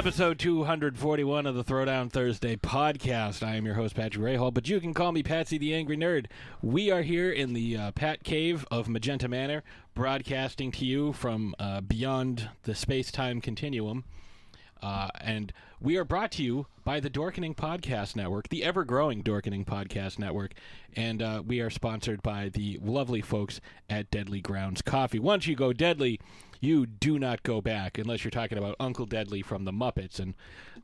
episode 241 of the Throwdown Thursday podcast. I am your host, Patrick Rayhall, but you can call me Patsy the Angry Nerd. We are here in the uh, Pat Cave of Magenta Manor, broadcasting to you from uh, beyond the space time continuum. Uh, and we are brought to you by the Dorkening Podcast Network, the ever growing Dorkening Podcast Network. And uh, we are sponsored by the lovely folks at Deadly Grounds Coffee. Once you go deadly, you do not go back unless you're talking about Uncle Deadly from the Muppets. And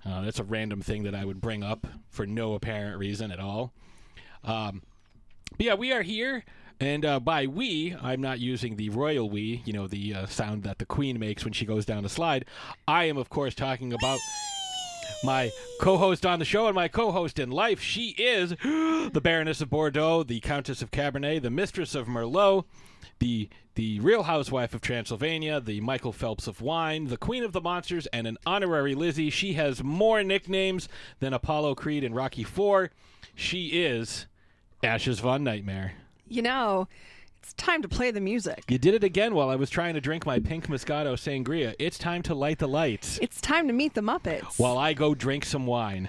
uh, that's a random thing that I would bring up for no apparent reason at all. Um, but yeah, we are here. And uh, by we, I'm not using the royal we, you know, the uh, sound that the queen makes when she goes down a slide. I am, of course, talking about my co-host on the show and my co-host in life. She is the Baroness of Bordeaux, the Countess of Cabernet, the Mistress of Merlot, the the Real Housewife of Transylvania, the Michael Phelps of wine, the Queen of the Monsters, and an honorary Lizzie. She has more nicknames than Apollo Creed and Rocky Four. She is Ashes Von Nightmare. You know, it's time to play the music. You did it again while I was trying to drink my pink Moscato sangria. It's time to light the lights It's time to meet the Muppets. while I go drink some wine.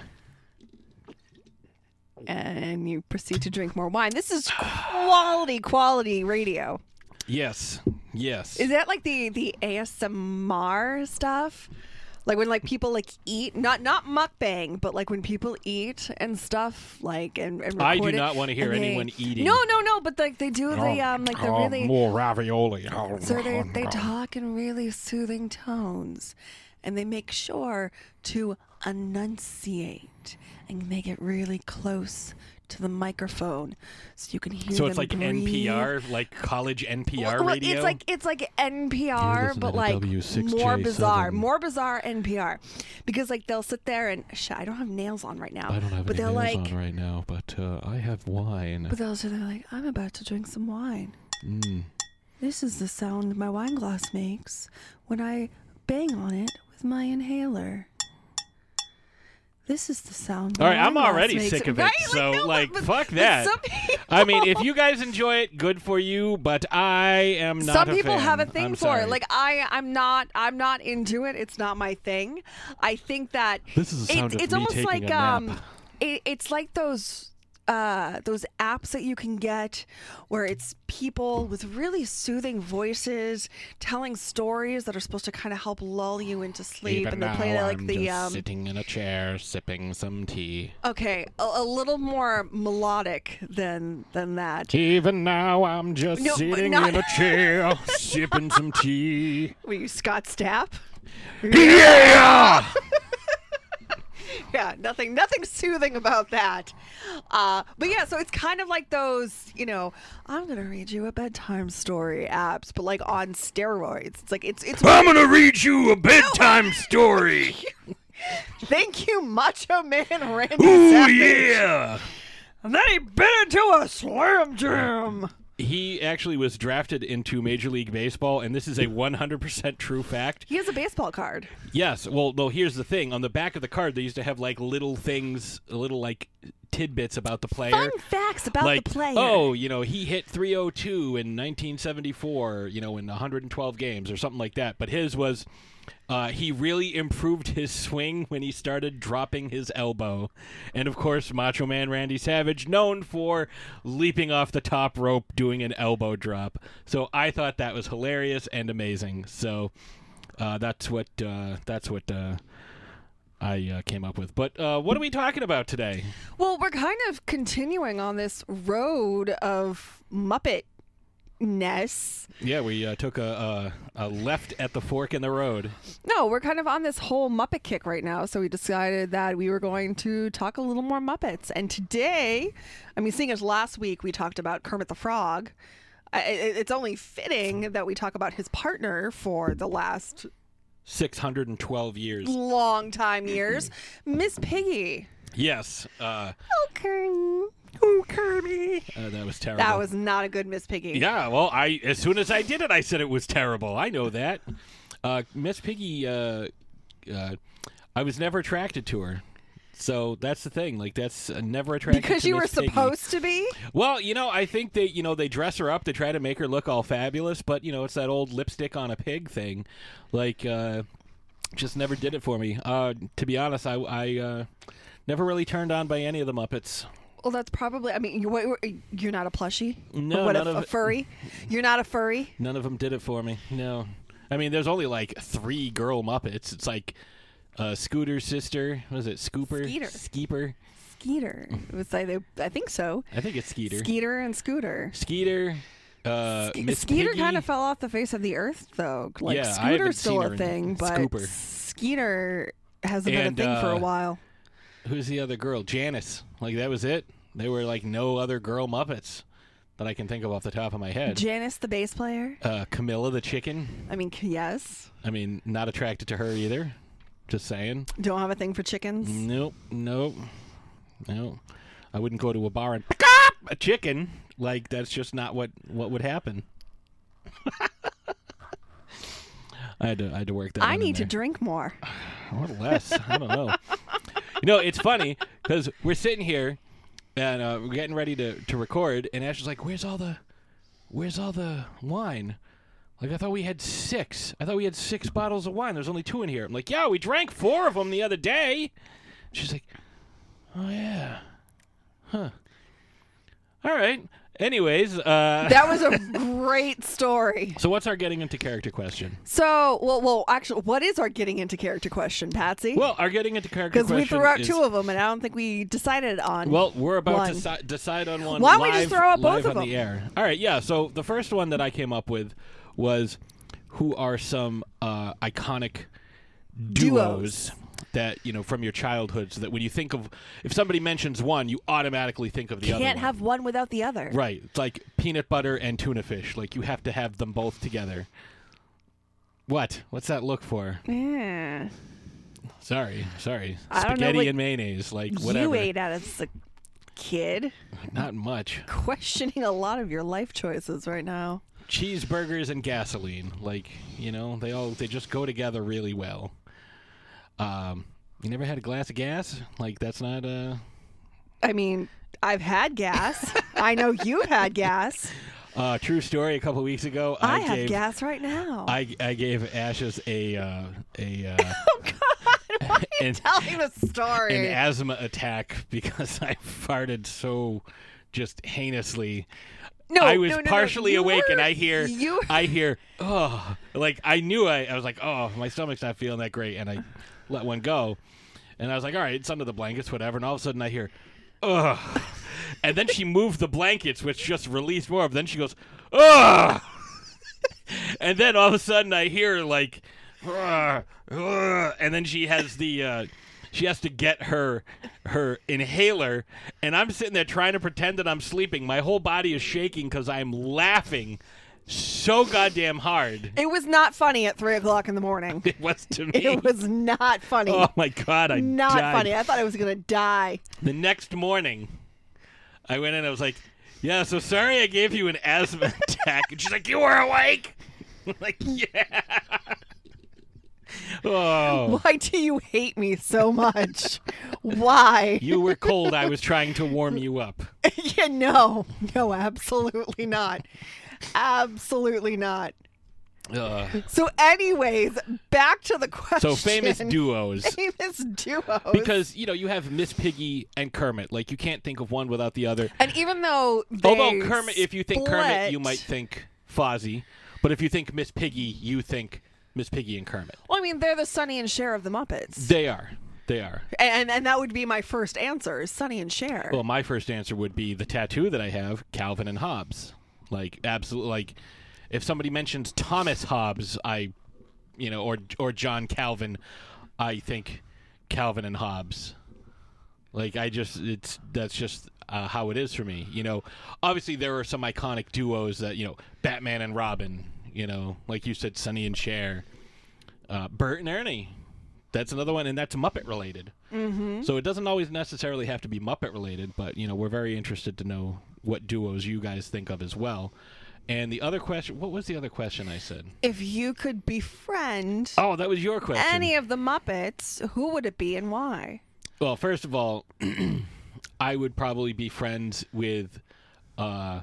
and you proceed to drink more wine. This is quality, quality radio. Yes, yes. Is that like the the ASMR stuff? Like when like people like eat, not not mukbang, but like when people eat and stuff, like and, and I do it, not wanna hear and they- anyone eating. No, no, no. But like they do the um like the really more ravioli. So they they talk in really soothing tones, and they make sure to enunciate and make it really close to the microphone, so you can hear. So it's like breathe. NPR, like college NPR Well, well, radio. It's like it's like NPR, but like W6J more bizarre, more bizarre NPR, because like they'll sit there and sh- I don't have nails on right now. I don't have but any they'll nails like, on right now, but uh, I have wine. but they'll sit there like I'm about to drink some wine. Mm. This is the sound my wine glass makes when I bang on it with my inhaler. This is the sound. All right, I'm already makes. sick of it. Right? So, no, like, but- fuck that. People, I mean, if you guys enjoy it, good for you. But I am not. some people fan. have a thing I'm for sorry. it. Like I, I'm not. I'm not into it. It's not my thing. I think that This is the sound it's, of it's me almost taking like a nap. um, it, it's like those. Uh, those apps that you can get where it's people with really soothing voices telling stories that are supposed to kind of help lull you into sleep Even and they play like I'm the just um sitting in a chair sipping some tea. okay a, a little more melodic than than that Even now, I'm just No, sitting not- in a chair sipping some tea. were you scott stapp Yeah. yeah nothing nothing soothing about that uh but yeah so it's kind of like those you know i'm gonna read you a bedtime story apps but like on steroids it's like it's it's I'm gonna read you a bedtime story. thank you macho man randy Ooh Savage. yeah. and then he bit into a Slim Jim He actually was drafted into Major League Baseball, and this is a 100% true fact. he has a baseball card Yes. Well, no. Here's the thing. On the back of the card, they used to have like little things, little like tidbits about the player. fun facts about like, the player oh, you know, he hit 302 in 1974, you know, in 112 games or something like that. But his was, uh, he really improved his swing when he started dropping his elbow. And of course, Macho Man Randy Savage, known for leaping off the top rope doing an elbow drop. So I thought that was hilarious and amazing. So uh, that's what uh, that's what. Uh, I uh, came up with, but uh, what are we talking about today? Well, we're kind of continuing on this road of Muppet ness. Yeah, we uh, took a, a, a left at the fork in the road. No, we're kind of on this whole Muppet kick right now. So we decided that we were going to talk a little more Muppets. And today, I mean, seeing as last week we talked about Kermit the Frog, I- it's only fitting that we talk about his partner for the last 612 years. long time years, Miss Piggy. Yes. Uh, Okay. Okay. Uh, that was terrible. That was not a good Miss Piggy. Yeah, well, I as soon as I did it, I said it was terrible. I know that. Uh, Miss Piggy, uh, uh, I was never attracted to her. So that's the thing. Like that's uh, never attracted to Because to you were Piggy. supposed to be? Well, you know, I think they, you know, they dress her up to try to make her look all fabulous, but you know, it's that old lipstick on a pig thing. Like, uh, just never did it for me. Uh, to be honest, I, I uh, never really turned on by any of the Muppets. Well, that's probably. I mean, you're, you're not a plushie. No, what, none a, of a furry. You're not a furry. None of them did it for me. No, I mean, there's only like three girl Muppets. It's like uh, Scooter's sister. Was it? Scooper. Skeeter. Skeeper. Skeeter. It was like I think so. I think it's Skeeter. Skeeter and Scooter. Skeeter. Uh, Ske- Skeeter kind of fell off the face of the earth, though. Like Yeah, Scooter's still seen a thing, but Scooper. Skeeter hasn't been a thing for a uh, while. Who's the other girl? Janice. Like that was it. There were like no other girl Muppets that I can think of off the top of my head. Janice, the bass player. uh, Camilla the chicken. I mean, c- yes. I mean, not attracted to her either. Just saying. Don't have a thing for chickens. Nope. Nope. Nope. I wouldn't go to a bar and pick up a chicken. Like that's just not what what would happen. I had to I had to work that. I need to drink more. or less. I don't know. you know, it's funny because we're sitting here and uh, we're getting ready to, to record, and Ash is like, "Where's all the, where's all the wine?" Like I thought we had six. I thought we had six bottles of wine. There's only two in here. I'm like, "Yeah, we drank four of them the other day." She's like, "Oh yeah, huh." All right. Anyways, uh, That was a great story. so what's our getting into character question? So, well, well, actually, what is our getting into character question, Patsy? Well, our getting into character question. because we threw out is- two of them, and I don't think we decided on. Well, we're about One. to si- decide on one. Why don't we just throw out both of them? the air? All right, yeah. So the first one that I came up with was who are some uh, iconic duos, Duos. That you know from your childhood, so that when you think of if somebody mentions one, you automatically think of the other. You can't have one without the other. right. It's like peanut butter and tuna fish. Like you have to have them both together. What? What's that look for? Yeah. Sorry, sorry. Know Spaghetti what and mayonnaise, like whatever. You ate at as a kid, Not much. questioning a lot of your life choices right now. cheeseburgers and gasoline like you know they all they just go together really well um you never had a glass of gas like that's not uh I mean, I've had gas. I know you had gas. uh true story a couple weeks ago I, i, have gave gas right now. I, I gave ashes a uh a uh oh God! Why are you an, telling the story? an asthma attack because i farted so just heinously no, I was no, no, no. partially You awake and I hear you. I hear oh like I knew I, I was like oh my stomach's not feeling that great and I let one go. And I was like all right it's under the blankets whatever. And all of a sudden I hear ugh. And then she moved the blankets which just released more but then she goes ugh. And then all of a sudden I hear like ugh, ugh, and then she has the uh she has to get her her inhaler. And i'm sitting there trying to pretend that i'm sleeping. My whole body is shaking because i'm laughing so goddamn hard It was not funny at three o'clock in the morning. it was to me It was not funny. oh my god i not died. funny. I thought I was gonna die. the next morning i went in i was like yeah so sorry i gave you an asthma attack and she's like you were awake I'm like yeah oh Why do you hate me so much? Why? you were cold i was trying to warm you up yeah, no, no, absolutely not. Absolutely not. Ugh. So, anyways, back to the question. So famous duos. Famous duos. Because you know you have Miss Piggy and Kermit. Like you can't think of one without the other. and even though they Although Kermit, if you think Kermit, you might think Fozzie. But if you think Miss Piggy, you think Miss Piggy and Kermit. Well, I mean, they're the Sonny and Cher of the Muppets, They are. They are. and and that would be my first answer: is Sonny and Cher. Well, my first answer would be the tattoo that I have, Calvin and Hobbes. Like absolutely. Like if somebody mentions Thomas Hobbes, I, you know, or or John Calvin, I think Calvin and Hobbes. Like I just it's that's just uh, how it is for me. You know, obviously there are some iconic duos that you know Batman and Robin. You know, like you said, Sonny and Cher, uh, Bert and Ernie. That's another one, and that's Muppet related. Mm-hmm. So it doesn't always necessarily have to be Muppet related, but you know we're very interested to know what duos you guys think of as well. And the other question, what was the other question I said? if you could befriend Oh, that was your question. any of the Muppets, who would it be and why? Well, first of all, I would probably be friends with, uh,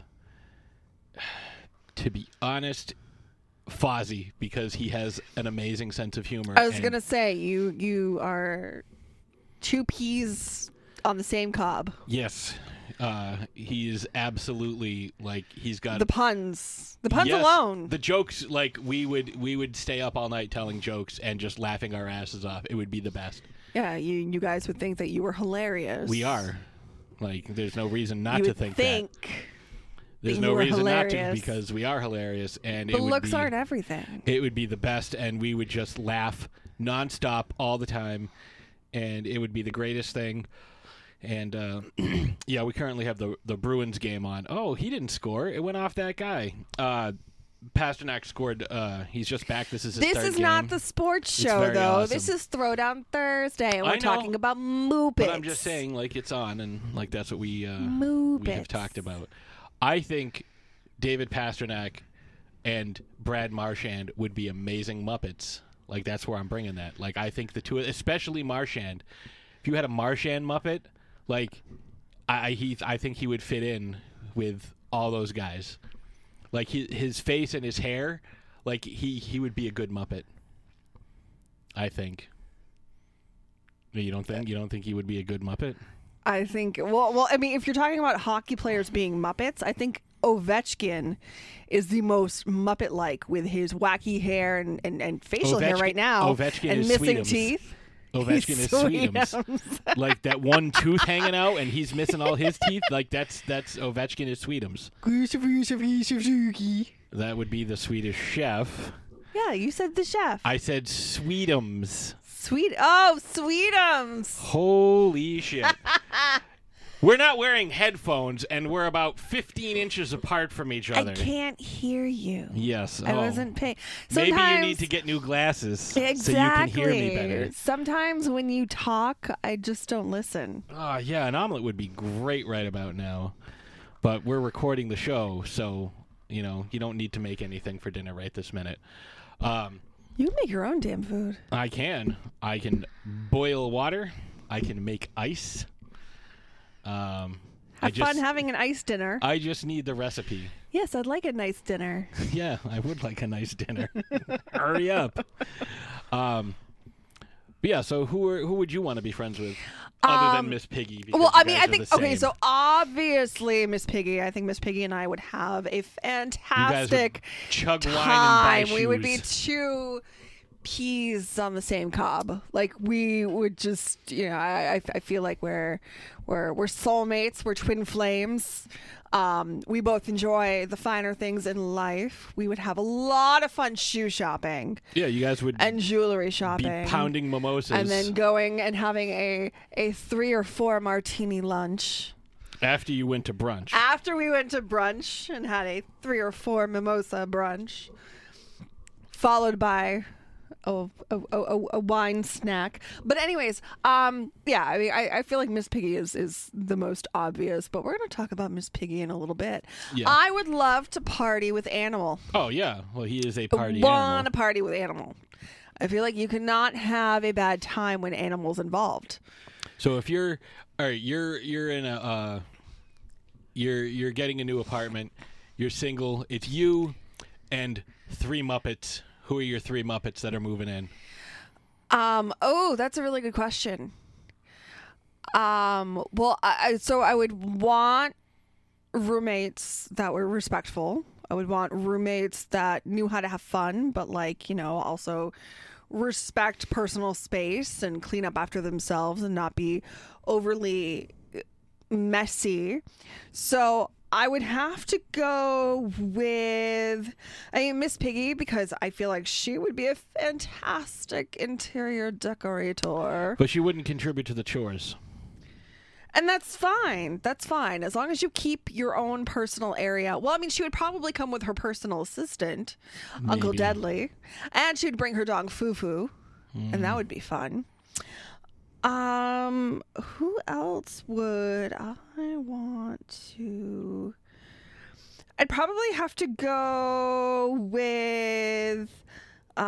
to be honest, Fozzie because he has an amazing sense of humor. I was and- gonna say you you are two peas on the same cob. Yes. Uh, he is absolutely like he's got The puns, the puns Yes, alone. The jokes, like we would we would stay up all night telling jokes and just laughing our asses off. It would be the best. yeah, you you guys would think that you were hilarious. We are. Like, there's no reason not You to think, think, that. There's no reason not to because we are hilarious, and but it looks be, aren't everything. it would be the best, and we would just laugh nonstop all the time, and it would be the greatest thing. And uh, yeah, we currently have the the Bruins game on. Oh, he didn't score; it went off that guy. Uh, Pastrnak scored. Uh, he's just back. This is his This is not the sports show, though. awesome. This is Throwdown Thursday, I we're know, talking about moopits. But I'm just saying, like it's on, and like that's what we uh, we have talked about. I think David Pastrnak and Brad Marchand would be amazing Muppets. Like that's where I'm bringing that. Like I think the two, especially Marchand. If you had a Marchand Muppet, like I he, I think he would fit in with all those guys. Like his his face and his hair, like he he would be a good Muppet. I think. You don't think you don't think he would be a good Muppet? I think. Well, well, I mean, if you're talking about hockey players being Muppets, I think Ovechkin is the most Muppet-like with his wacky hair and, and, and facial hair right now, Ovechkin and is missing Sweetums. teeth. Ovechkin He's is Sweetums. Sweetums. like that one tooth hanging out, and he's missing all his teeth. Like that's that's Ovechkin is Sweetums. That would be the Swedish chef. yeah, you said the chef. I said Sweetums. Sweet. Oh, Sweetums. Holy shit. we're not wearing headphones, and we're about 15 inches apart from each other. I can't hear you. Yes. I oh. wasn't paying. Maybe you need to get new glasses Exactly. so you can hear me better. Sometimes when you talk, I just don't listen. Oh, yeah, an omelet would be great right about now. But we're recording the show, so, you know, you don't need to make anything for dinner right this minute. Um, You can make your own damn food. I can. I can boil water. I can make ice. Um, I Have just, fun having an ice dinner. I just need the recipe. yes, I'd like a nice dinner. Yeah, I would like a nice dinner. Hurry up. Um, but yeah. So who are, who would you want to be friends with, other than Um, Miss Piggy? Well, I mean, I think okay. So obviously, Miss Piggy. I think Miss Piggy and I would have a you guys would fantastic chug wine and buy time. We would be shoes. two peas on the same cob. Like we would just, you know, I, I, I feel like we're we're we're soulmates. We're twin flames. Um, we both enjoy the finer things in life. We would have a lot of fun shoe shopping Yeah, you guys would and jewelry be shopping. pounding mimosas, and then going and having a, a three or four martini lunch. after you went to brunch. After we went to brunch and had a three or four mimosa brunch, followed by a, a, a, a wine snack. But anyways, um, yeah, I mean, I, I feel like Miss Piggy is, is the most obvious, but we're going to talk about Miss Piggy in a little bit. Yeah. I would love to party with Animal. oh yeah, well he is a party Want to party with Animal. I feel like you cannot have a bad time when Animal's involved. So if you're, all right, you're you're in a, uh, you're you're getting a new apartment. You're single. It's you and three Muppets. Who are your three Muppets that are moving in? Um. Oh, that's a really good question. Um. Well, I, so I would want roommates that were respectful. I would want roommates that knew how to have fun, but like you know, also respect personal space and clean up after themselves and not be overly messy. So I would have to go with I mean Miss Piggy because I feel like she would be a fantastic interior decorator. But she wouldn't contribute to the chores. And that's fine. That's fine. As long as you keep your own personal area. Well, I mean, she would probably come with her personal assistant, Uncle Maybe. Deadly, and she'd bring her dog Fufu, and that would be fun. Um, who else would I want to? I'd probably have to go with um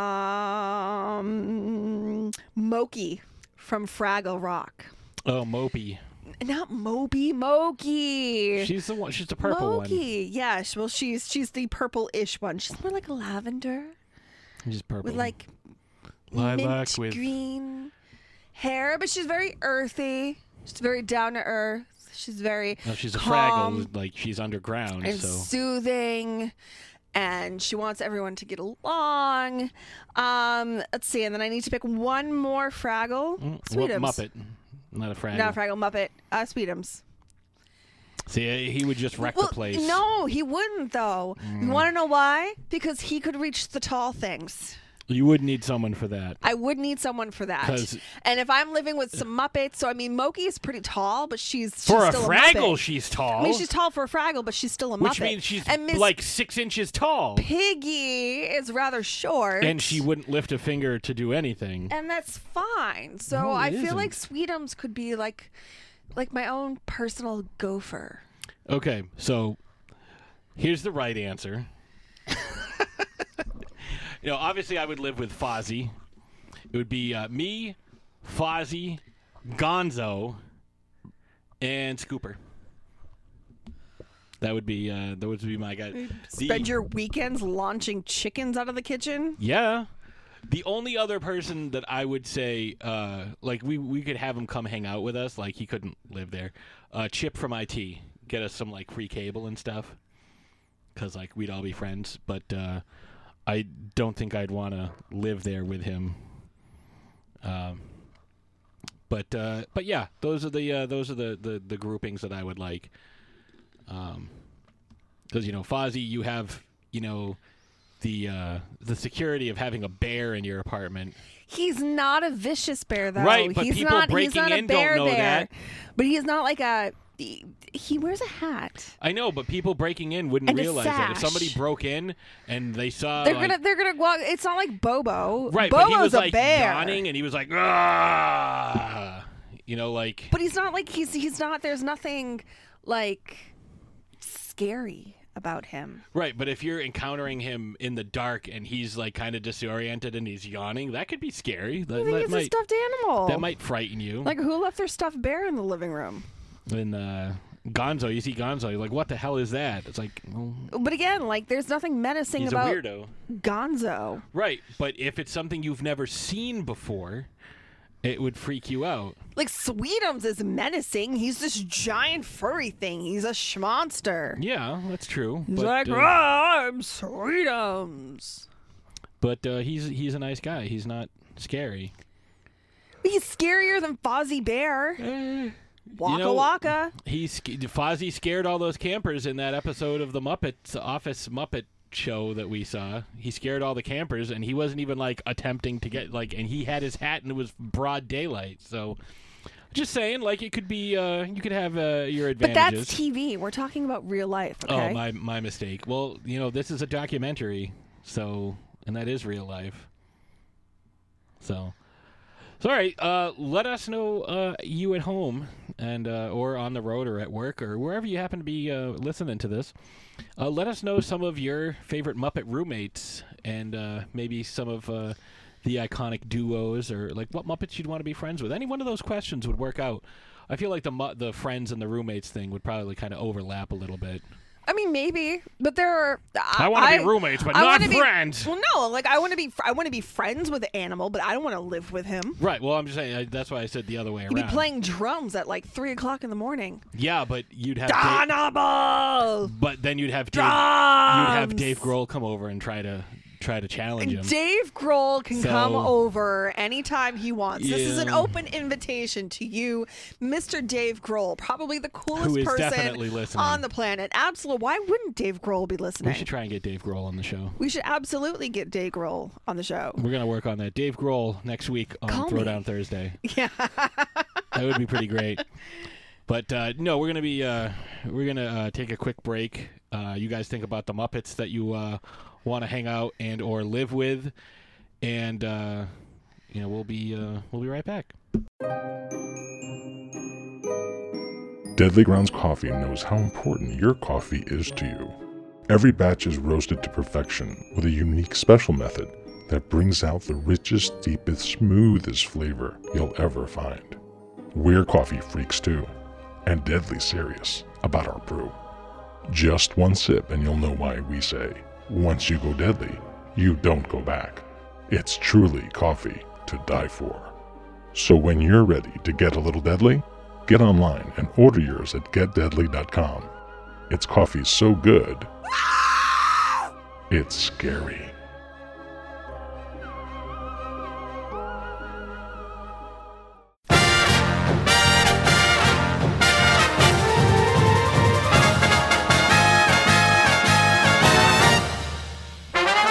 Mokey from Fraggle Rock. Oh, Mopey. Not Moby, Mokey. she's the one. She's the purple one. Mokey. Yeah. sh- Well, she's she's the purple-ish one. She's more like a lavender She's purple. with like Lilac mint with- green hair, but she's very earthy. She's very down to earth. She's very No, she's a calm Fraggle. Like she's underground. and so soothing. And she wants everyone to get along. Um, let's see, and then I need to pick one more Fraggle. Mm, Sweetums. Muppet, not a Fraggle. Not a Fraggle Muppet. Uh, Sweetums. See, he would just wreck Well, the place. no, he wouldn't though. You want to know why? Because he could reach the tall things. You would need someone for that. I would need someone for that. And if I'm living with some Muppets, so I mean, Mokey is pretty tall, but she's, she's For a still Fraggle, Muppet. she's tall. I mean, she's tall for a Fraggle, but she's still a which Muppet. means she's and like six inches tall, Piggy is rather short, and she wouldn't lift a finger to do anything. and that's fine. So No, I feel isn't. like Sweetums could be like, like my own personal gopher. Okay, so here's the right answer. You know, obviously, I would live with Fozzie. It would be uh, me, Fozzie, Gonzo, and Scooper. That would be uh, that would be my guy. The- Spend your weekends launching chickens out of the kitchen. Yeah. The only other person that I would say, uh, like we we could have him come hang out with us, like he couldn't live there. Uh, Chip from IT, get us some like free cable and stuff, because like we'd all be friends. But uh, I don't think I'd want to live there with him. Um, but uh, but yeah, those are the uh, those are the, the the groupings that I would like. Um, because you know Fozzie, you have you know the uh, the security of having a bear in your apartment. He's not a vicious bear, though. Right, but he's people not, breaking he's not a in don't bear know bear. that. But he's not like a. He, wears a hat. I know, but people breaking in wouldn't And a realize that if somebody broke in and they saw They're like- gonna they're gonna walk. It's not like Bobo. right, Bobo's but he was a like bear. yawning and he was like, ah, you know, like But he's not like he's he's not. There's nothing like scary about him. right. But if you're encountering him in the dark and he's like kind of disoriented and he's yawning, that could be scary. That, I think that it's a might stuffed animal. that might frighten you. like who left their stuffed bear in the living room? And uh, Gonzo, you see Gonzo, you're like, what the hell is that? It's like, well, But again, like there's nothing menacing he's a about weirdo. Gonzo. Right, but if it's something you've never seen before, it would freak you out. Like Sweetums is menacing. He's this giant furry thing. He's a schmonster. Yeah, that's true. He's but, like, uh, "Ah, I'm Sweetums. but uh, he's he's a nice guy. He's not scary. He's scarier than Fozzie Bear. Waka know- waka. He sc- Fozzie scared all those campers in that episode of the Muppets Office Muppet show that we saw. He scared all the campers, and he wasn't even like attempting to get like, and he had his hat, and it was broad daylight. So, just saying, like it could be, uh, you could have uh, your advantages. But that's TV. We're talking about real life. Okay. Oh, my my mistake. Well, you know, this is a documentary, so and that is real life. So, so all right. Uh, let us know uh, you at home and uh, or on the road or at work or wherever you happen to be uh, listening to this. Uh, let us know some of your favorite Muppet roommates and uh, maybe some of the iconic duos or like what Muppets you'd want to be friends with. Any one of those questions would work out. I feel like the the friends and the roommates thing would probably kind of overlap a little bit. I mean, maybe, but there are. I want to be roommates, but I not wanna be- friends. well, no, like I want to be. fr- I want to be friends with the animal, but I don't want to live with him. Right. Well, I'm just saying uh, that's why I said the other way around. He'd be playing drums at like three o'clock in the morning. Yeah, but you'd have. Dave, but then you'd have Dave, you'd have Dave Grohl come over and try to try to challenge him. Dave Grohl can So- come over anytime he wants. This is an open invitation to you, Mr. Dave Grohl, probably the coolest person on the planet. Absolutely. Why wouldn't Dave Grohl be listening? we should try and get Dave Grohl on the show. We should absolutely get Dave Grohl on the show. We're gonna work on that. Dave Grohl next week on Call me. Throwdown Thursday. Yeah. That would be pretty great. But uh, no, we're gonna be uh, we're gonna uh, take a quick break. Uh, you guys think about the Muppets that you uh, want to hang out and or live with, and uh, you know we'll be uh, we'll be right back. Deadly Grounds Coffee knows how important your coffee is to you. Every batch is roasted to perfection with a unique special method that brings out the richest, deepest, smoothest flavor you'll ever find. We're coffee freaks too, and deadly serious about our brew. Just one sip and you'll know why we say, once you go deadly, you don't go back. It's truly coffee to die for. So when you're ready to get a little deadly, get online and order yours at getdeadly.com. It's coffee so good, it's scary.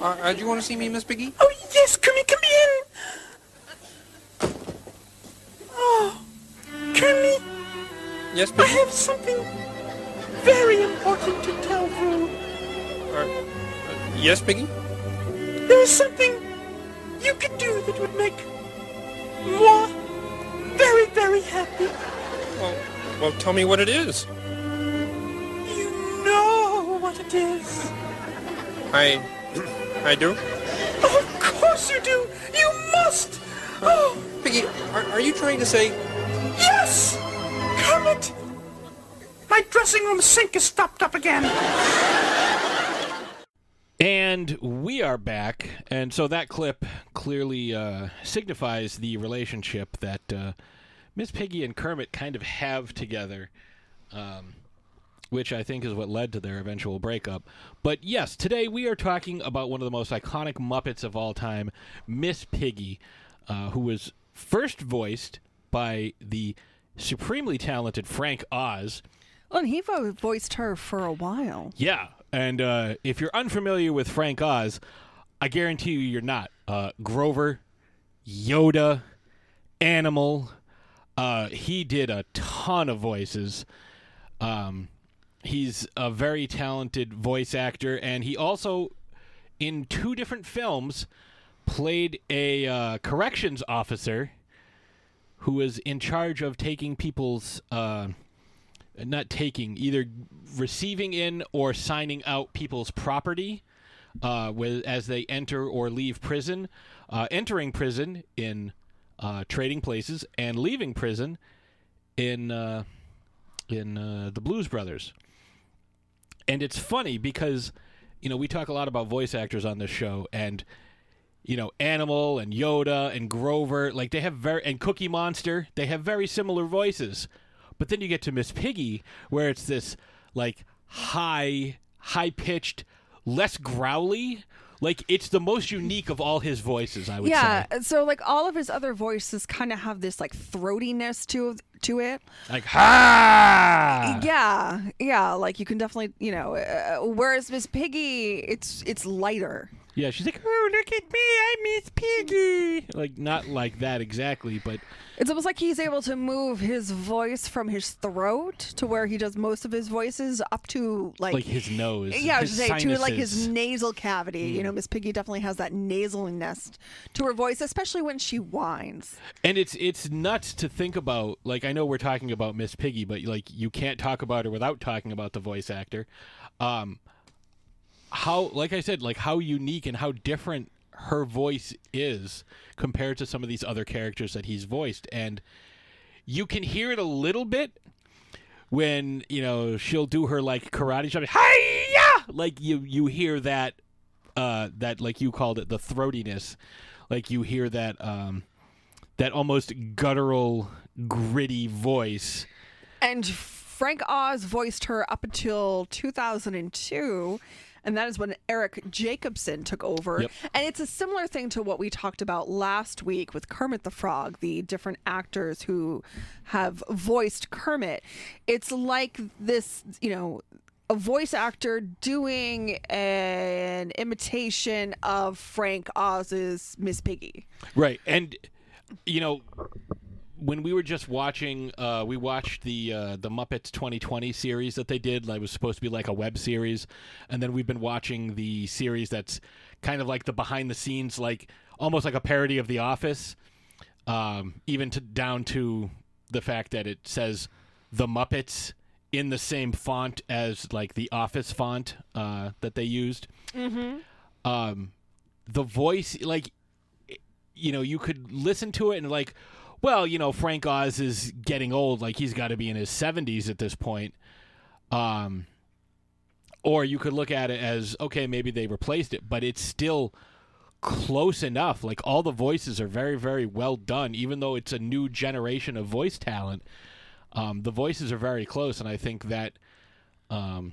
Uh, uh, do you want to see me, Miss Piggy? Oh, yes, come in, come in! Oh, Kermit, Yes, Piggy? I have something very important to tell you. Uh, uh, yes, Piggy? There is something you could do that would make moi very, very happy. Well, well, tell me what it is. You know what it is. I... I do? Of course you do. You must. Oh, Piggy, are, are you trying to say... yes! Kermit! My dressing room sink is stopped up again. And we are back, and so that clip clearly uh, signifies the relationship that uh, Miss Piggy and Kermit kind of have together, um, which I think is what led to their eventual breakup. But yes, today we are talking about one of the most iconic Muppets of all time, Miss Piggy, uh, who was first voiced by the supremely talented Frank Oz. Well, and he vo- voiced her for a while. Yeah, and uh, if you're unfamiliar with Frank Oz, I guarantee you you're not. Uh, Grover, Yoda, Animal. Uh, he did a ton of voices. Um, he's a very talented voice actor, and he also, in two different films, played a uh, corrections officer who was in charge of taking people's. Uh, not taking either receiving in or signing out people's property uh, with, as they enter or leave prison uh, entering prison in uh, trading places and leaving prison in uh, in uh, the blues brothers and it's funny because you know we talk a lot about voice actors on this show and you know animal and yoda and grover like they have very and cookie monster they have very similar voices but then you get to Miss Piggy, where it's this like high, high pitched, less growly. Like it's the most unique of all his voices, I would yeah, say. Yeah. So like all of his other voices kind of have this like throatiness to to it. Like ha. Yeah, yeah, like you can definitely, you know, uh, whereas Miss Piggy, it's it's lighter. Yeah, she's like, oh look at me, I'm Miss Piggy. Like not like that exactly, but It's almost like he's able to move his voice from his throat to where he does most of his voices up to like, like his nose. yeah, I was his gonna say to like his sinuses. Mm. nasal cavity. You know, Miss Piggy definitely has that nasaliness to her voice, especially when she whines. And it's it's nuts to think about. Like I know we're talking about Miss Piggy, but like you can't talk about her without talking about the voice actor. Um, how, like I said, like how unique and how different her voice is compared to some of these other characters that he's voiced, and you can hear it a little bit when you know she'll do her like karate chop. Hiya! Like you you hear that uh that like you called it the throatiness. Like you hear that um that almost guttural gritty voice. And Frank Oz voiced her up until 2002. And that is when Eric Jacobson took over. Yep. And it's a similar thing to what we talked about last week with Kermit the Frog, the different actors who have voiced Kermit. It's like this, you know, a voice actor doing an imitation of Frank Oz's Miss Piggy. Right. And you know when we were just watching, uh, we watched the uh, the Muppets 2020 series that they did. Like, it was supposed to be like a web series, and then we've been watching the series that's kind of like the behind the scenes, like almost like a parody of The Office, um, even to down to the fact that it says the Muppets in the same font as like the Office font uh, that they used. Mm-hmm. Um, the voice, like, you know, you could listen to it and like, well, you know, Frank Oz is getting old. Like he's got to be in his seventies at this point. Um, or you could look at it as okay, maybe they replaced it, but it's still close enough. Like all the voices are very, very well done, even though it's a new generation of voice talent. Um, the voices are very close, and I think that um,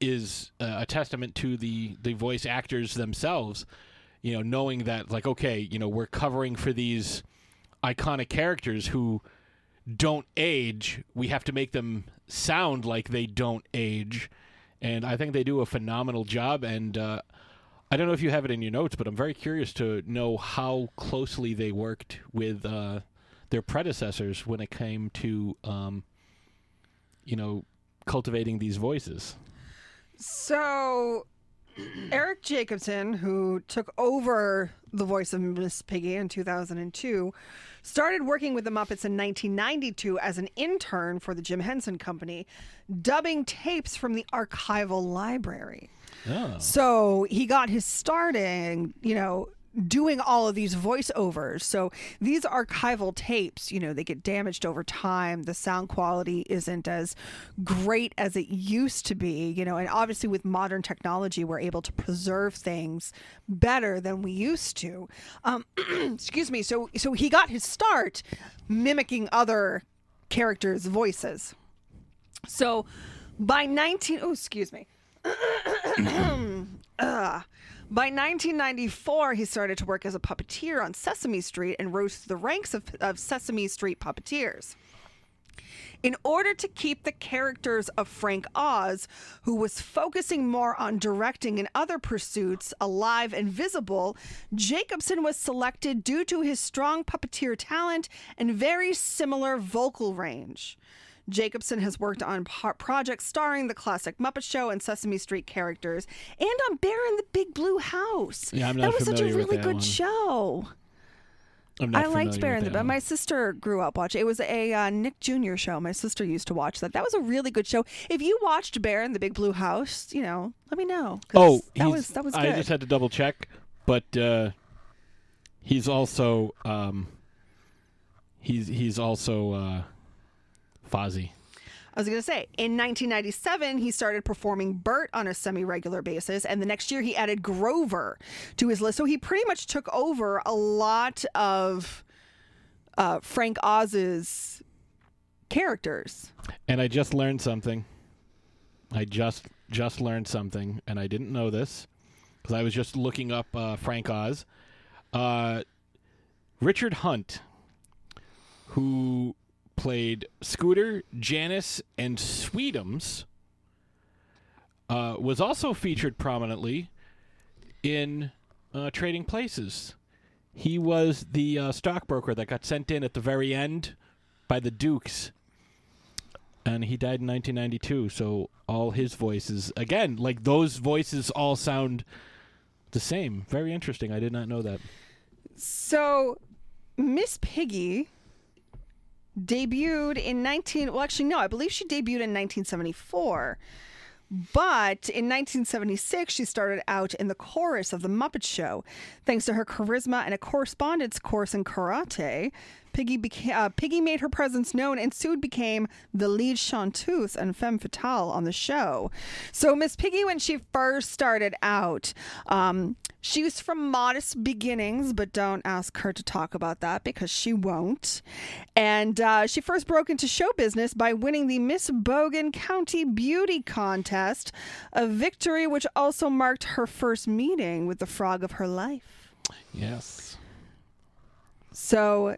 is a testament to the the voice actors themselves. You know, knowing that like okay, you know, we're covering for these iconic characters who don't age. We have to make them sound like they don't age, and I think they do a phenomenal job. And uh, I don't know if you have it in your notes, but I'm very curious to know how closely they worked with uh, their predecessors when it came to, um, you know, cultivating these voices. So, Eric Jacobson, who took over the voice of Miss Piggy in 2002, started working with the Muppets in 1992 as an intern for the Jim Henson Company, dubbing tapes from the archival library. Oh. So he got his starting, you know, doing all of these voiceovers. So these archival tapes, you know, they get damaged over time. The sound quality isn't as great as it used to be, you know, and obviously with modern technology, we're able to preserve things better than we used to. Um, excuse me. So, so he got his start mimicking other characters' voices. So by 19, oh, excuse me. Ugh. By 1994, he started to work as a puppeteer on Sesame Street and rose to the ranks of, of Sesame Street puppeteers. In order to keep the characters of Frank Oz, who was focusing more on directing and other pursuits, alive and visible, Jacobson was selected due to his strong puppeteer talent and very similar vocal range. Jacobson has worked on po- projects starring the classic Muppet Show and Sesame Street characters, and on Bear in the Big Blue House. Yeah, I'm that was such a really good one. show. I'm not I liked Bear in the Big. My sister grew up watching. It was a uh, Nick Jr. show. My sister used to watch that. That was a really good show. If you watched Bear in the Big Blue House, you know, let me know. 'cause Oh, that he's- was that was I just had to double check, but uh, he's also um, he's he's also uh, Fozzie. I was going to say, in 1997, he started performing Bert on a semi regular basis, and the next year he added Grover to his list. So he pretty much took over a lot of uh, Frank Oz's characters. And I just learned something. I just just learned something, and I didn't know this because I was just looking up uh, Frank Oz. Uh, Richard Hunt, who played Scooter, Janice, and Sweetums, uh, was also featured prominently in uh, Trading Places. He was the uh, stockbroker that got sent in at the very end by the Dukes. And he died in 1992 so all his voices again like those voices all sound the same. Very interesting. I did not know that. So, Miss Piggy debuted in 19 well actually no, I believe she debuted in 1974. But in 1976, she started out in the chorus of The Muppet Show. Thanks to her charisma and a correspondence course in karate, Piggy, beca- uh, Piggy made her presence known and soon became the lead chanteuse and femme fatale on the show. So, Miss Piggy, when she first started out, um, she was from modest beginnings, but don't ask her to talk about that because she won't. And uh, she first broke into show business by winning the Miss Bogen County Beauty Contest, a victory which also marked her first meeting with the frog of her life. yes So,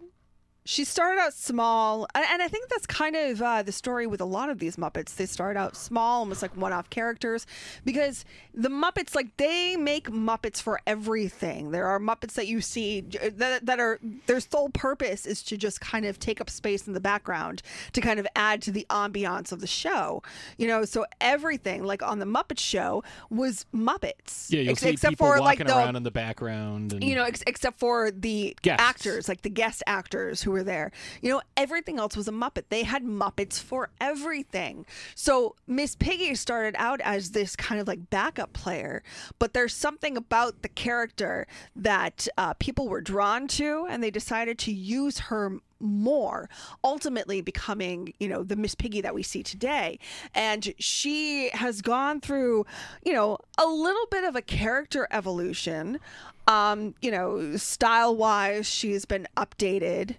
she started out small, and, and I think that's kind of uh, the story with a lot of these Muppets. They start out small, almost like one-off characters, because the Muppets, like they make Muppets for everything. There are Muppets that you see that, that are their sole purpose is to just kind of take up space in the background to kind of add to the ambiance of the show. You know, so everything like on the Muppet Show was Muppets. Yeah, you'll Ex- see except people for like the around in the background. And, you know, ex- except for the Guests. actors, like the guest actors who were there. You know, everything else was a Muppet. They had Muppets for everything. So Miss Piggy started out as this kind of like backup player, but there's something about the character that uh, people were drawn to, and they decided to use her more ultimately becoming you know the miss piggy that we see today and she has gone through you know a little bit of a character evolution um you know style wise she's been updated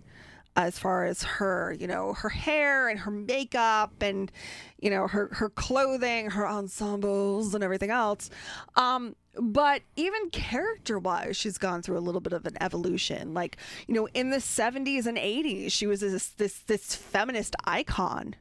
as far as her you know her hair and her makeup and you know her her clothing her ensembles and everything else um but even character wise she's gone through a little bit of an evolution like you know in the 70s and 80s she was this this this feminist icon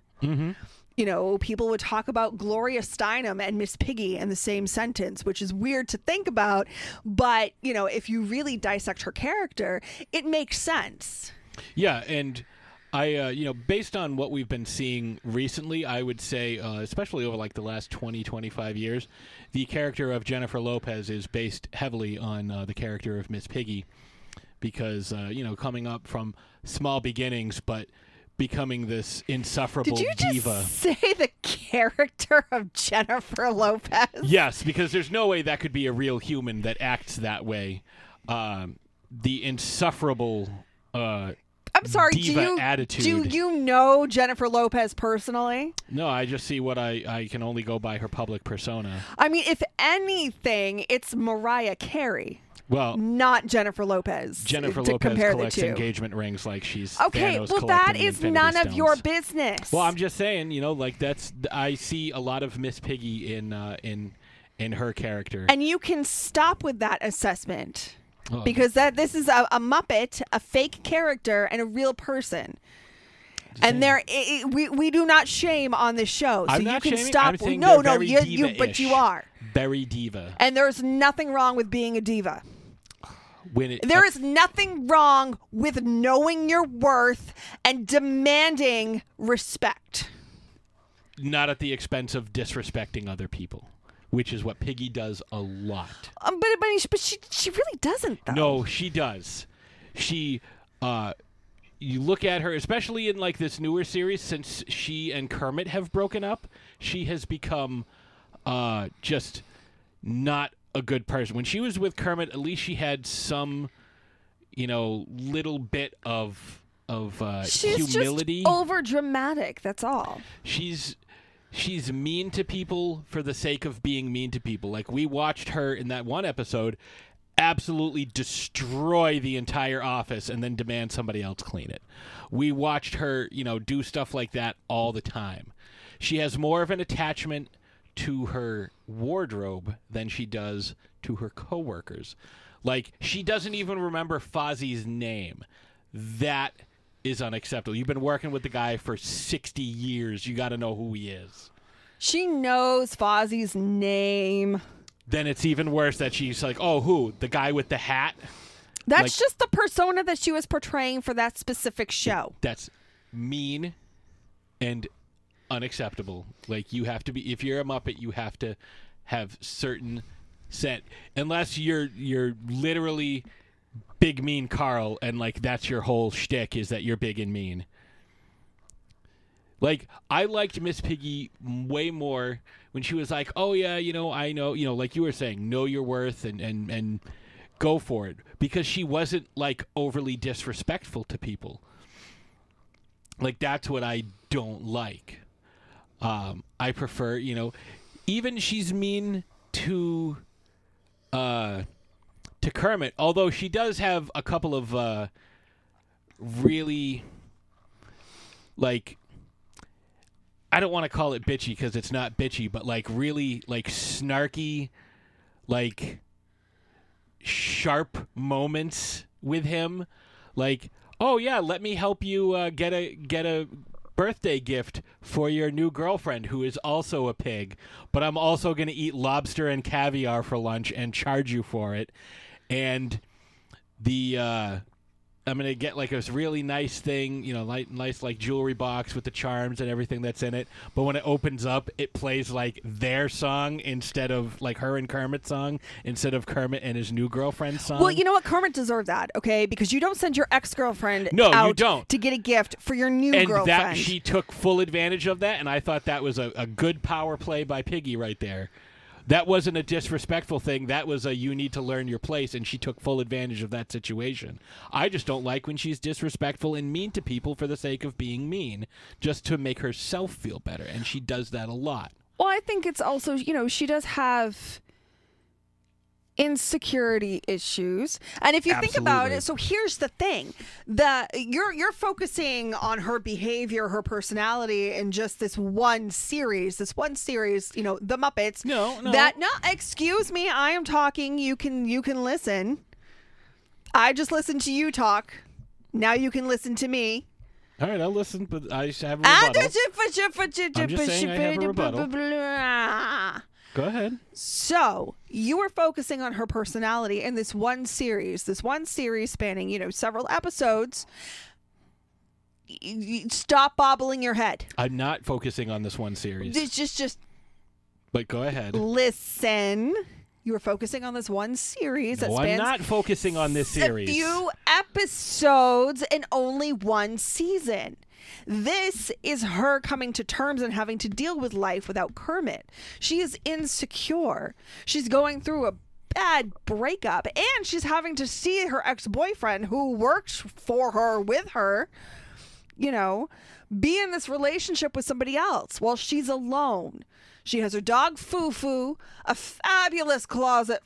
you know, people would talk about Gloria Steinem and Miss Piggy in the same sentence, which is weird to think about. But, you know, if you really dissect her character, it makes sense. Yeah, and I, uh, you know, based on what we've been seeing recently, I would say, uh, especially over like the last 20, 25 years, the character of Jennifer Lopez is based heavily on uh, the character of Miss Piggy because, uh, you know, coming up from small beginnings, but becoming this insufferable Did you just diva. say the character of Jennifer Lopez? Yes, because there's no way that could be a real human that acts that way. Um, the insufferable. Uh, I'm sorry, do you attitude. do you know Jennifer Lopez personally? no, I just see what I, I can only go by her public persona. I mean, if anything, it's Mariah Carey, Well, not Jennifer Lopez. Jennifer to Lopez compare collects the two. engagement rings like she's Okay, Thanos well, that collecting is Infinity none of Stones. your business. Well, I'm just saying, you know, like that's I see a lot of Miss Piggy in uh, in in her character. and you can stop with that assessment Oh. because that this is a, a Muppet, a fake character, and a real person. And there, we we do not shame on this show, so I'm you can shaming, stop. I'm no, no, you, you, but you are. very diva. And there's nothing wrong with being a diva. When it There uh, is nothing wrong with knowing your worth and demanding respect. not at the expense of disrespecting other people, which is what Piggy does a lot. Um, but but, but she she really doesn't though. No, she does. She uh you look at her especially in like this newer series since she and Kermit have broken up, she has become uh just not a good person. When she was with Kermit, at least she had some you know little bit of of uh she's humility. just over dramatic. That's all. she's she's mean to people for the sake of being mean to people. Like we watched her in that one episode absolutely destroy the entire office and then demand somebody else clean it. We watched her, you know, do stuff like that all the time. She has more of an attachment to her wardrobe than she does to her coworkers. Like she doesn't even remember Fozzie's name. That is unacceptable. You've been working with the guy for 60 years. You got to know who he is. She knows Fozzie's name. Then it's even worse that she's like, "Oh, who? The guy with the hat?" That's Like- just the persona that she was portraying for that specific show. That's mean and unacceptable. Like you have to be if you're a Muppet, you have to have certain set unless you're you're literally big mean Carl and like that's your whole shtick is that you're big and mean. Like I liked Miss Piggy way more when she was like, "Oh yeah, you know, I know, you know, like you were saying, know your worth and and and go for it," because she wasn't like overly disrespectful to people. Like that's what I don't like. Um, I prefer, you know, even she's mean to uh to Kermit, although she does have a couple of uh really like I don't want to call it bitchy because it's not bitchy, but like really like snarky, like sharp moments with him. Like "Oh yeah, let me help you uh, get a get a birthday gift for your new girlfriend who is also a pig, but I'm also going to eat lobster and caviar for lunch and charge you for it." And the uh I'm gonna get like a really nice thing, you know, like nice like jewelry box with the charms and everything that's in it. But when it opens up, it plays like their song instead of like her and Kermit's song instead of Kermit and his new girlfriend's song. Well, you know what? Kermit deserved that, okay? Because you don't send your ex girlfriend No, you don't. to get a gift for your new and girlfriend. that she took full advantage of that, and I thought that was a, a good power play by Piggy right there. That wasn't a disrespectful thing. That was a you need to learn your place, and she took full advantage of that situation. I just don't like when she's disrespectful and mean to people for the sake of being mean, just to make herself feel better, and she does that a lot. Well, I think it's also, you know, she does have insecurity issues. And if you think about it, so here's the thing. The you're you're focusing on her behavior, her personality in just this one series. This one series, you know, The Muppets. No, no. That no, excuse me, I am talking. You can you can listen. I just listened to you talk. Now you can listen to me. All right, I'll listen, but I have a I'm just saying I have a rebuttal. Go ahead. So you were focusing on her personality in this one series, this one series spanning, you know, several episodes. Y- y- Stop bobbling your head. I'm not focusing on this one series, This just, just but go ahead. listen. You were focusing on this one series that No, I'm spans not focusing on this series. a few episodes and only one season. This is her coming to terms and having to deal with life without Kermit. She is insecure. She's going through a bad breakup and she's having to see her ex boyfriend who works for her with her, you know, be in this relationship with somebody else while she's alone. She has her dog Foo Foo, a fabulous closet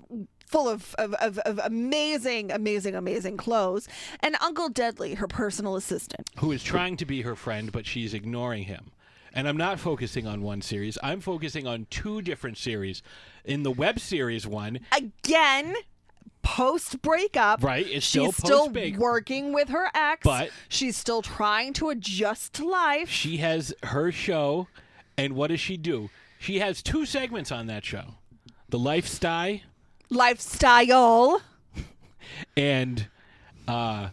full of, of, of, of amazing, amazing, amazing clothes, and Uncle Deadly, her personal assistant. who is trying to be her friend, but she's ignoring him. And I'm not focusing on one series. I'm focusing on two different series. In the web series one, Again, post breakup. Right, it's still she's still post-break- working with her ex, But- she's still trying to adjust to life. she has her show, and what does she do? She has two segments on that show the lifestyle Lifestyle. and uh,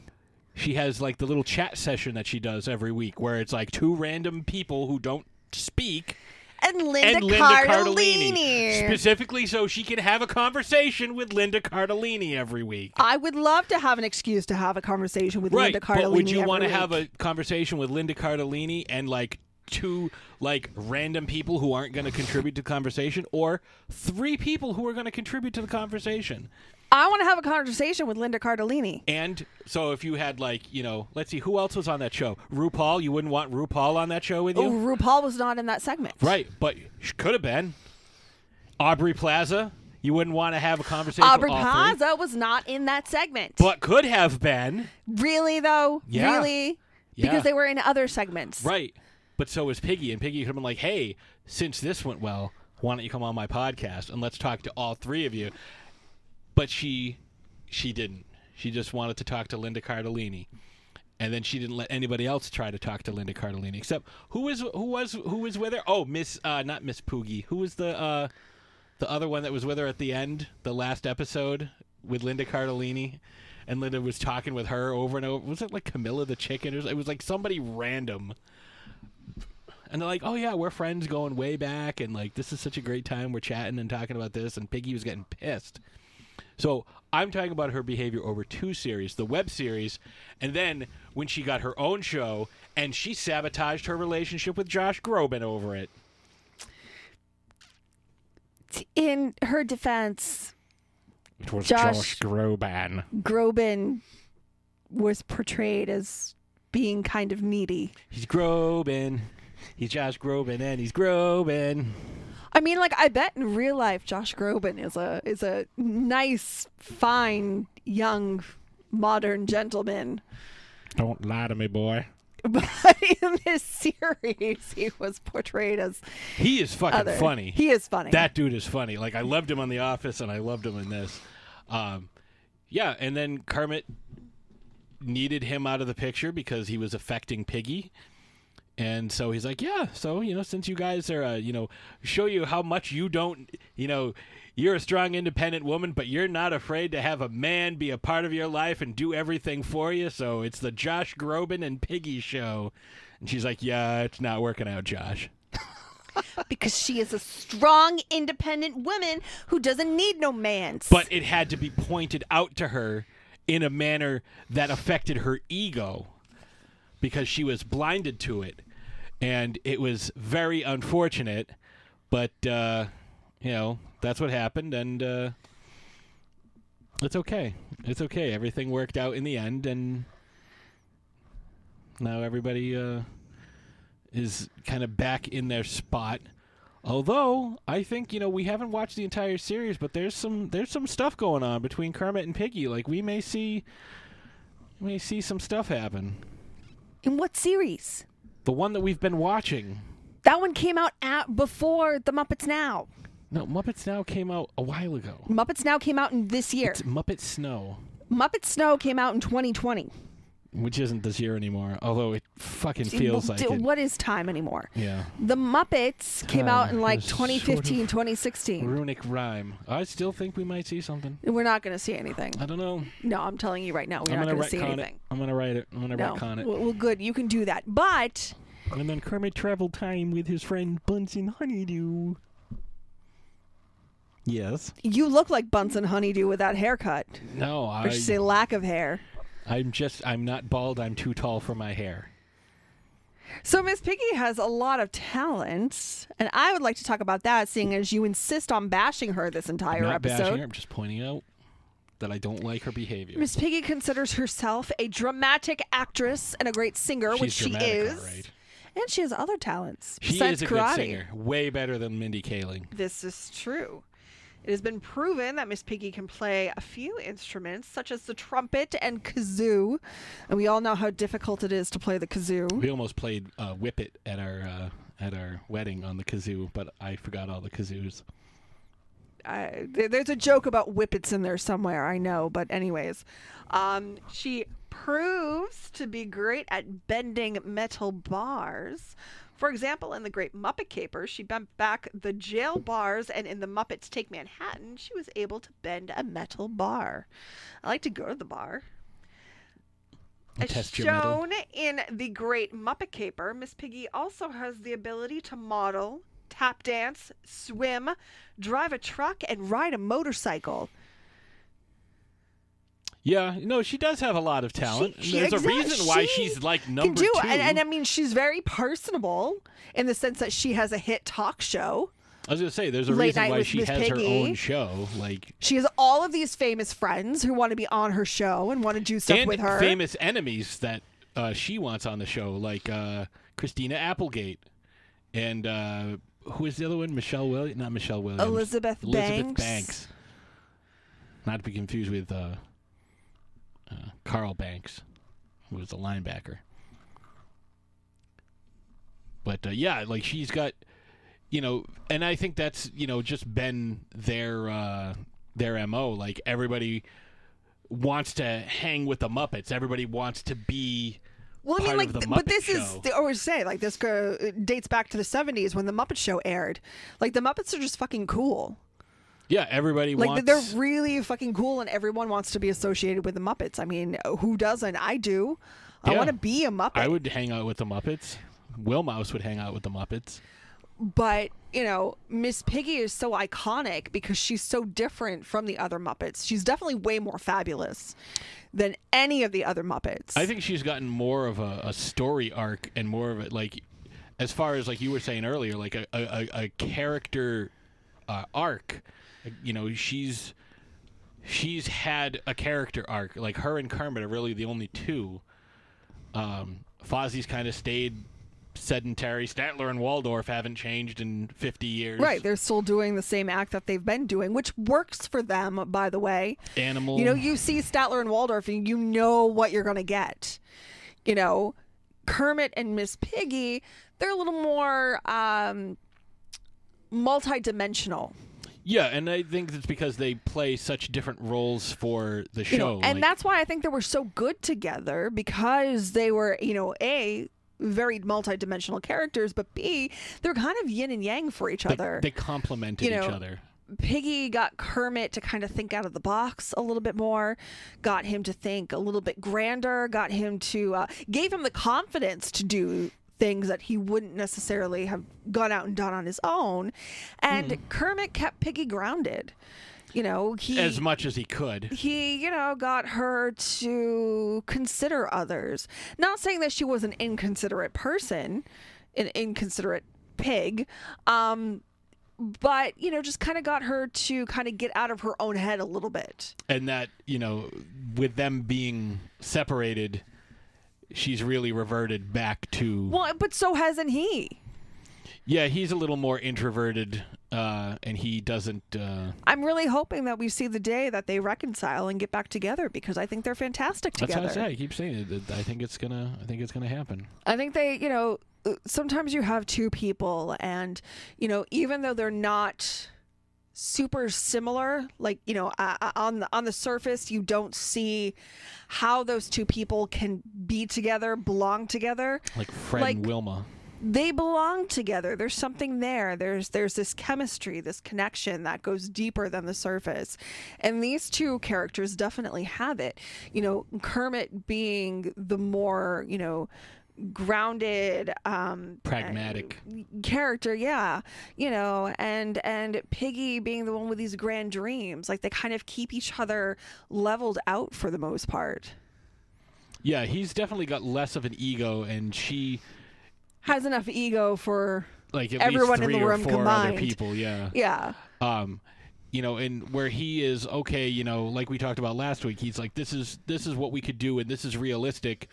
she has like the little chat session that she does every week where it's like two random people who don't speak And Linda, and Linda Cardellini. Cardellini. Specifically so she can have a conversation with Linda Cardellini every week. I would love to have an excuse to have a conversation with Right, Linda Cardellini. but would you want to have a conversation with Linda Cardellini and like two like random people who aren't going to contribute to conversation, or three people who are going to contribute to the conversation? I want to have a conversation with Linda Cardellini. And so, if you had like you know, let's see, who else was on that show? RuPaul. You wouldn't want RuPaul on that show with you, Oh, RuPaul was not in that segment. right? But she could have been. Aubrey Plaza. You wouldn't want to have a conversation. Aubrey Plaza was not in that segment. but could have been. really, though? Yeah. Really? Yeah. Because they were in other segments. Right. But so was Piggy, and Piggy could have been like, "Hey, since this went well, why don't you come on my podcast and let's talk to all three of you?" But she, she didn't. She just wanted to talk to Linda Cardellini, and then she didn't let anybody else try to talk to Linda Cardellini. Except who was who was who was with her? Oh, Miss, uh, not Miss Poogie. Who was the uh, the other one that was with her at the end, the last episode with Linda Cardellini? And Linda was talking with her over and over. Was it like Camilla the chicken? Or it was like somebody random and they're like, "Oh yeah, we're friends going way back, and like this is such a great time. We're chatting and talking about this." And Piggy was getting pissed. So I'm talking about her behavior over two series: the web series, and then when she got her own show, and she sabotaged her relationship with Josh Groban over it. In her defense, It was Josh- Groban. Groban was portrayed as being kind of needy. He's Groban. He's Josh Groban, and he's Groban. I mean, like I bet in real life, Josh Groban is a is a nice, fine, young, modern gentleman. Don't lie to me, boy. But in this series, he was portrayed as He is fucking other. funny. He is funny. That dude is funny. Like I loved him on The Office, and I loved him in this. Um, yeah, and then Kermit needed him out of the picture because he was affecting Piggy. And so he's like, yeah. So you know, since you guys are, uh, you know, show you how much you don't, you know, you're a strong, independent woman, but you're not afraid to have a man be a part of your life and do everything for you. So it's the Josh Groban and Piggy show. And she's like, yeah, it's not working out, Josh. because she is a strong, independent woman who doesn't need no man's. But it had to be pointed out to her in a manner that affected her ego because she was blinded to it. And it was very unfortunate, but, uh, you know, that's what happened. And uh, it's okay. It's okay. Everything worked out in the end. And now everybody uh, is kind of back in their spot. Although I think you know we haven't watched the entire series, but there's some there's some stuff going on between Kermit and Piggy. Like we may see, we may see some stuff happen. In what series? The one that we've been watching. That one came out at before the Muppets Now. No, Muppets Now came out a while ago. Muppets Now came out in this year. It's Muppet Snow, Muppet Snow came out in 2020. Which isn't this year anymore. Although it fucking feels D- like it. what is time anymore? Yeah. The Muppets came out in like is sort of 2015, 2016. Runic rhyme. I still think we might see something. We're not going to see anything. I don't know. No, I'm telling you right now, we're I'm not gonna see anything. it. I'm gonna write it. I'm gonna No. retcon it. Well, well, good. You can do that. But And then Kermit traveled time with his friend Bunsen Honeydew. Yes. you look like Bunsen Honeydew with that haircut. No, Or I. should say lack of hair. I'm just. I'm not bald. I'm too tall for my hair. So Miss Piggy has a lot of talents, and I would like to talk about that, seeing as you insist on bashing her this entire I'm not episode. bashing her. I'm just pointing out that I don't like her behavior. Miss Piggy considers herself a dramatic actress and a great singer, She's which she is. right. And she has other talents She besides is a karate. good singer. Way better than Mindy Kaling. This is true. It has been proven that Miss Piggy can play a few instruments, such as the trumpet and kazoo. And we all know how difficult it is to play the kazoo. We almost played uh, Whip It at our uh, at our wedding on the kazoo, but I forgot all the kazoos. I, there's a joke about whippets in there somewhere, I know. But, anyways, um, she proves to be great at bending metal bars. For example, in The Great Muppet Caper, she bent back the jail bars, and in The Muppets Take Manhattan, she was able to bend a metal bar. I like to go to the bar. As shown in The Great Muppet Caper, Miss Piggy also has the ability to model, tap dance, swim, drive a truck, and ride a motorcycle. Yeah, no, she does have a lot of talent. She- There's a reason why she she's like number do, two. and, and I mean, she's very personable in the sense that she has a hit talk show. I was gonna say, there's a Late reason why she Miss has her own show, like She has all of these famous friends who want to be on her show and want to do stuff and with her. famous enemies that uh, she wants on the show, like uh, Christina Applegate and uh, who is the other one? Michelle Williams, not Michelle Williams. Elizabeth Elizabeth Banks. Banks. Not to be confused with uh, Carl Banks, who was a linebacker. But uh, yeah, like she's got, you know, and I think that's you know just been their uh, their mo. Like everybody wants to hang with the Muppets. Everybody wants to be. Well, I mean, like, th- but this is Show. they always say like this go, dates back to the '70s when the Muppet Show aired. Like the Muppets are just fucking cool. Yeah, everybody Like wants. they're really fucking cool, and everyone wants to be associated with the Muppets. I mean, who doesn't? I do. I Yeah. want to be a Muppet. I would hang out with the Muppets. Will Mouse would hang out with the Muppets. but you know miss piggy is so iconic because she's so different from the other muppets she's definitely way more fabulous than any of the other muppets I think she's gotten more of a, a story arc and more of it like as far as like you were saying earlier, like a a, a, a character uh, arc. You know, she's she's had a character arc. Like her and Kermit are really the only two. Um, Fozzie's kind of stayed sedentary. Statler and Waldorf haven't changed in fifty years. right they're still doing the same act that they've been doing which works for them by the way Animal. you know you see statler and waldorf and you know what you're going to get you know kermit and miss piggy they're a little more um multi-dimensional Yeah, and I think it's because they play such different roles for the You show. know, and like- that's why I think they were so good together because they were, you know, a very multi-dimensional characters, but b they're kind of yin and yang for each they, other. they complemented you each other. Piggy got Kermit to kind of think out of the box a little bit more, got him to think a little bit grander, got him to uh, gave him the confidence to do things that he wouldn't necessarily have gone out and done on his own, and Hmm. Kermit kept Piggy grounded. You know, he As much as he could. he, you know, got her to consider others. Not saying that she was an inconsiderate person, an inconsiderate pig, um, but you know, just kind of got her to kind of get out of her own head a little bit. and that you know with them being separated she's really reverted back to Well, but so hasn't he. yeah he's a little more introverted uh and he doesn't uh I'm really hoping that we see the day that they reconcile and get back together because I think they're fantastic together. that's what i say i keep saying it i think it's gonna i think it's gonna happen I think they, you know, sometimes you have two people, and, you know, even though they're not super similar, like, you know, uh, uh, on the, on the surface, you don't see how those two people can be together, belong together. like fred Like- and wilma They belong together. There's something there. There's there's this chemistry, this connection that goes deeper than the surface. And these two characters definitely have it. You know, Kermit being the more, you know, grounded um Pragmatic. uh, character yeah you know and and piggy being the one with these grand dreams like they kind of keep each other leveled out for the most part yeah he's definitely got less of an ego and she has enough ego for like at Everyone least in the or room combined. other people yeah yeah um you know and where he is okay you know like we talked about last week he's like this is this is what we could do and this is realistic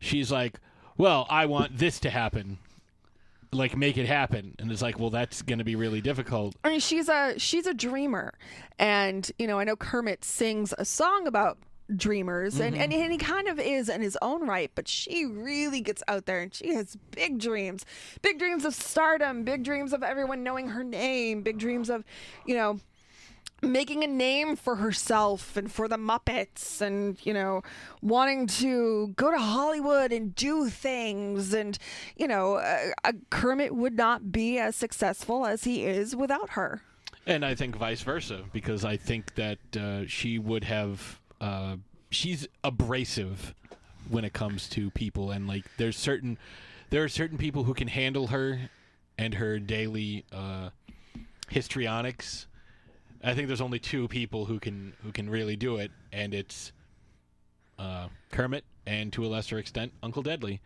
she's like well i want this to happen. Like make it happen. And it's like well that's going to be really difficult. I mean, she's a she's a dreamer, and you know, I know Kermit sings a song about dreamers, and, mm-hmm. and and he kind of is in his own right, but she really gets out there and she has big dreams, big dreams of stardom, big dreams of everyone knowing her name, big dreams of, you know. Making a name for herself and for the Muppets, and you know, wanting to go to Hollywood and do things, and you know, uh, uh, Kermit would not be as successful as he is without her. and i think vice versa because i think that uh, she would have uh, she's abrasive when it comes to people and like there's certain there are certain people who can handle her and her daily uh, histrionics i think there's only two people who can who can really do it and it's uh, kermit and to a lesser extent uncle deadly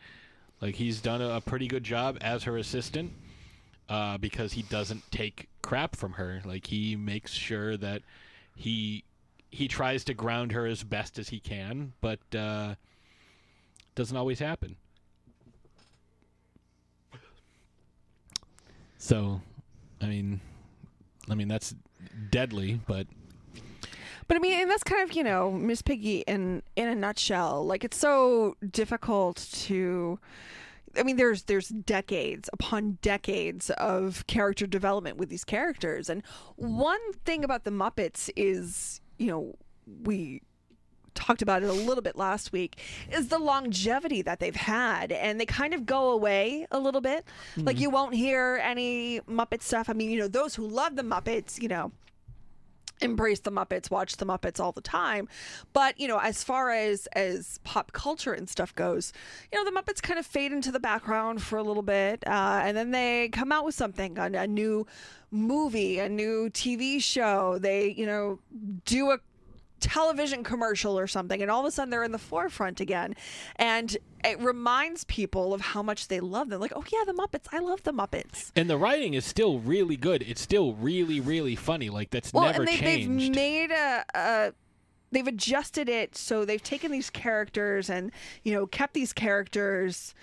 like he's done a, a pretty good job as her assistant uh, because he doesn't take crap from her. Like he makes sure that he he tries to ground her as best as he can, but uh, doesn't always happen. So, I mean, I mean that's deadly, but But I mean, and that's kind of you know Miss Piggy in in a nutshell. Like it's so difficult to. I mean, there's there's decades upon decades of character development with these characters, and one thing about the Muppets is, you know, we talked about it a little bit last week is the longevity that they've had and they kind of go away a little bit. Like you won't hear any muppet stuff. I mean you know those who love the muppets you know embrace the muppets watch the muppets all the time. But you know as far as as pop culture and stuff goes you know the muppets kind of fade into the background for a little bit uh, and then they come out with something a, a new movie a new tv show. They you know do a television commercial or something and all of a sudden they're in the forefront again and it reminds people of how much they love them like oh yeah the muppets i love the muppets and the writing is still really good. It's still really really funny. Like that's well never and they, changed. they've made a, a they've adjusted it so they've taken these characters and you know kept these characters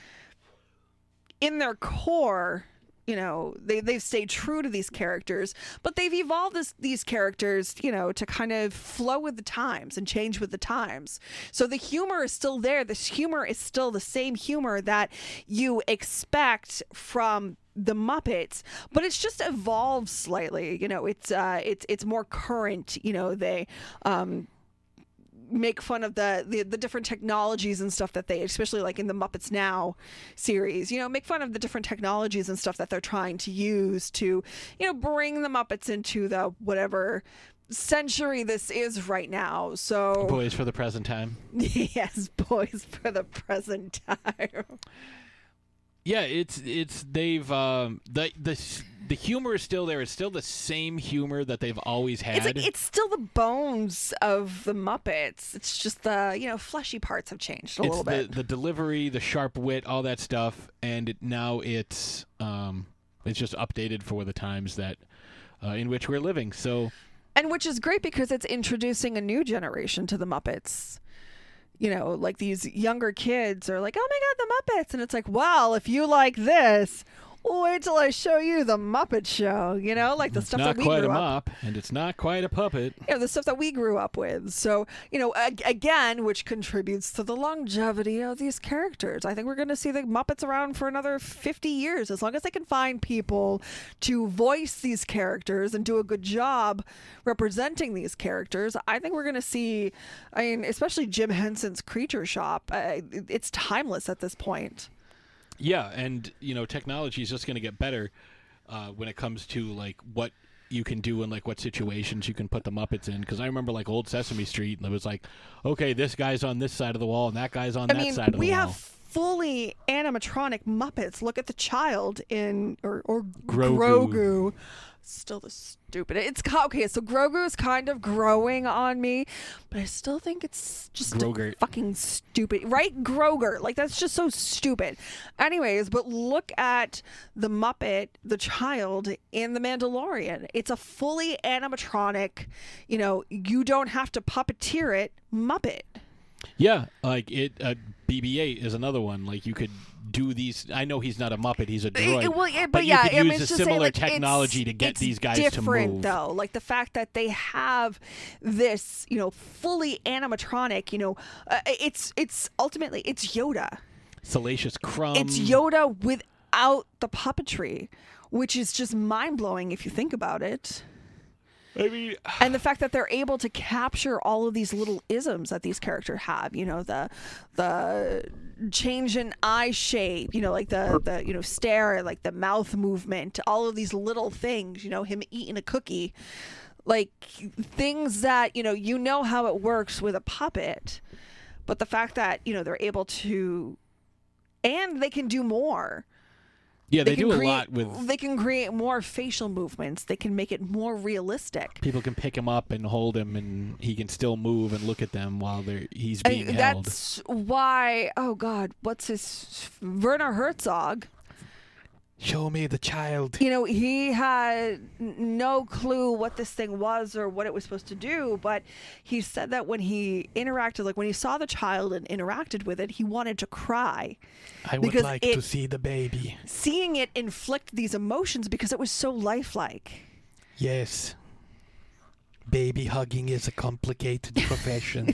in their core you know they, they've stayed true to these characters but they've evolved this, these characters you know to kind of flow with the times and change with the times so the humor is still there this humor is still the same humor that you expect from the Muppets, but it's just evolved slightly. You know, it's uh, it's it's more current. You know, they um, make fun of the, the the different technologies and stuff that they especially like in the Muppets Now series you know make fun of the different technologies and stuff that they're trying to use to you know bring the Muppets into the whatever century this is right now so Boys for the present time. yes boys for the present time Yeah, it's it's they've um the the the humor is still there. It's still the same humor that they've always had. it's like it's still the bones of the Muppets it's just the you know fleshy parts have changed a It's little the, bit the delivery, the sharp wit, all that stuff, and it, now it's um it's just updated for the times that uh, in which we're living. So and which is great because it's introducing a new generation to the Muppets. You know, like these younger kids are like, "Oh my god, the Muppets!" and it's like, "Well, if you like this, wait till I show you the Muppet Show." You know, like the it's stuff that we grew up. Not quite a mop, and it's not quite a puppet. you know, the stuff that we grew up with. So, you know, ag- again, which contributes to the longevity of these characters. I think we're going to see the Muppets around for another 50 years as long as they can find people to voice these characters and do a good job representing these characters. I think we're going to see, I mean, especially Jim Henson's Creature Shop. Uh, it's timeless at this point. Yeah, and you know, technology is just going to get better uh, when it comes to like what you can do and like what situations you can put the Muppets in. Because I remember like old Sesame Street, and it was like, okay, this guy's on this side of the wall, and that guy's on I that mean, side of the wall. we wall. have fully animatronic Muppets. Look at the child in or or Grogu. Grogu. Still the stupid. It's okay. So Grogu is kind of growing on me, but I still think it's just fucking stupid, right? Groger, like that's just so stupid. Anyways, but look at the Muppet, the child in the Mandalorian. It's a fully animatronic. You know, you don't have to puppeteer it. Muppet. Yeah, like it. Uh, BB-8 is another one. Like you could do these. I know he's not a Muppet; he's a droid. It- well, yeah, but, but yeah, you could I mean, use it's a saying, similar like, technology to get these guys to move different, move. though. Like the fact that they have this, you know, fully animatronic. You know, uh, it's it's ultimately it's Yoda. Salacious Crumb. it's Yoda without the puppetry, which is just mind blowing if you think about it. I mean, and the fact that they're able to capture all of these little isms that these characters have you know the the change in eye shape you know like the the you know stare like the mouth movement all of these little things you know him eating a cookie like things that you know you know how it works with a puppet but the fact that you know they're able to and they can do more yeah, they, can do a lot with. they can create more facial movements they can make it more realistic People can pick him up and hold him, and he can still move and look at them while they're he's being held. that's why. Oh God, what's his Werner Herzog? Show me the child. You know, he had no clue what this thing was or what it was supposed to do, but he said that when he interacted, like when he saw the child and interacted with it, he wanted to cry, I would like it- to see the baby. seeing it inflict these emotions because it was so lifelike. Yes. Baby hugging is a complicated profession.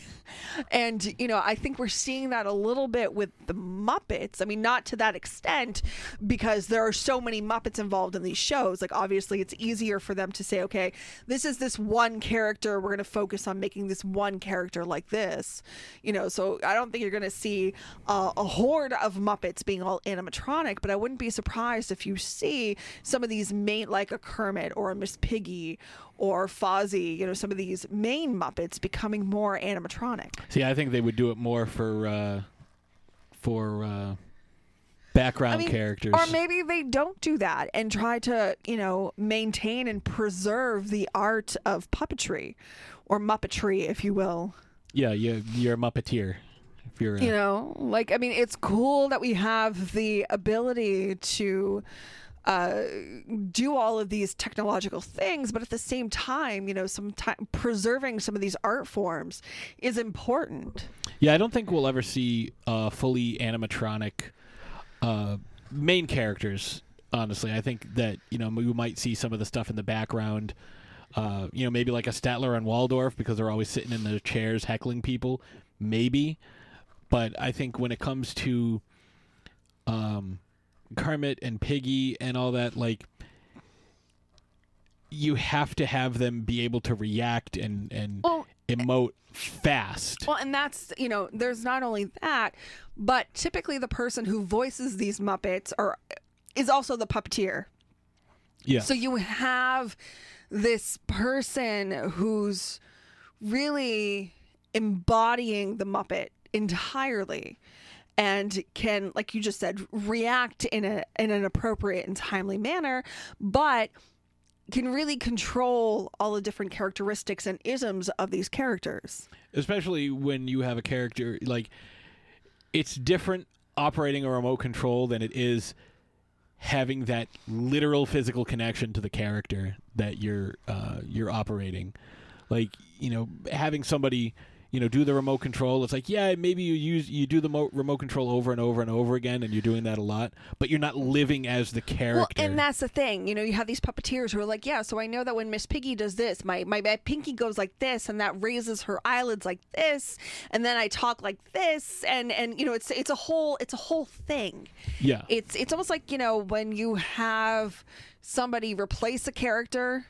And, you know, I think we're seeing that a little bit with the Muppets. I mean, not to that extent because there are so many Muppets involved in these shows. Like, obviously, it's easier for them to say, okay, this is this one character. We're going to focus on making this one character like this. You know, so I don't think you're going to see uh, a horde of Muppets being all animatronic, but I wouldn't be surprised if you see some of these main, like a Kermit or a Miss Piggy or Fozzie, you know, some of these main Muppets becoming more animatronic. See, I think they would do it more for uh, for uh, background I mean, characters. Or maybe they don't do that and try to, you know, maintain and preserve the art of puppetry or muppetry, if you will. yeah, you, you're a Muppeteer. If you're, a, You know, like, I mean, it's cool that we have the ability to uh, do all of these technological things, but at the same time, you know, some time preserving some of these art forms is important. yeah, I don't think we'll ever see uh, fully animatronic uh, main characters. Honestly, I think that you know we might see some of the stuff in the background. Uh, you know, maybe like a Statler and Waldorf because they're always sitting in their chairs heckling people. Maybe, but I think when it comes to um, Kermit and Piggy and all that, like you have to have them be able to react and and Well, emote fast. Well, and that's, you know, there's not only that, but typically the person who voices these Muppets are is also the puppeteer. yeah. So you have this person who's really embodying the Muppet entirely and can like you just said react in a in an appropriate and timely manner but can really control all the different characteristics and isms of these characters. especially when you have a character like it's different operating a remote control than it is having that literal physical connection to the character that you're uh, you're operating like you know having somebody you know do the remote control it's like yeah maybe you use you do the mo- remote control over and over and over again and you're doing that a lot but you're not living as the character Well, and that's the thing. You know, you have these puppeteers who are like, yeah, so I know that when Miss Piggy does this, my, my, my pinky goes like this, and that raises her eyelids like this, and then I talk like this, and and you know, it's it's a whole it's a whole thing. yeah It's it's almost like you know when you have somebody replace a character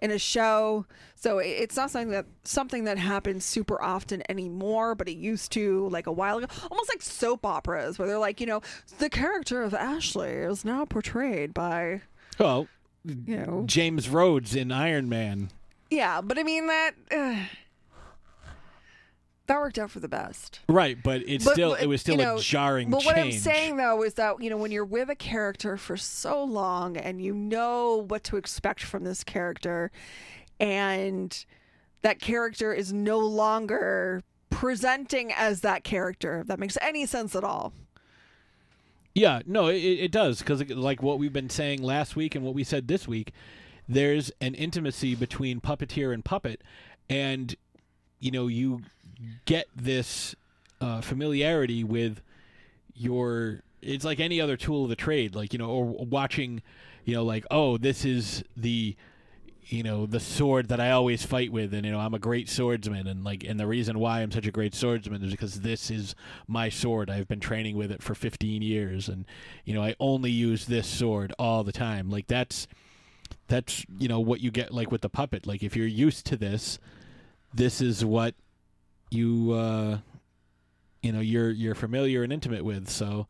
in a show. So it's not something that something that happens super often anymore, but it used to like a while ago. Almost like soap operas where they're like, you know, the character of Ashley is now portrayed by, well you know, james rhodes in iron man yeah. But I mean that uh, that worked out for the best. right but it's But- still but, it was still you know, a jarring But change what I'm saying though is that you know when you're with a character for so long and you know what to expect from this character, and that character is no longer presenting as that character. If that makes any sense at all. Yeah, no, it, it does because like what we've been saying last week and what we said this week, there's an intimacy between puppeteer and puppet, and you know you get this uh, familiarity with your. It's like any other tool of the trade, like you know, or watching, you know, like oh, this is the you know the sword that I always fight with, and you know I'm a great swordsman, and like and the reason why I'm such a great swordsman is because this is my sword. I've been training with it for 15 years, and you know I only use this sword all the time. Like that's that's you know what you get like with the puppet. Like if you're used to this, this is what you uh you know you're you're familiar and intimate with. So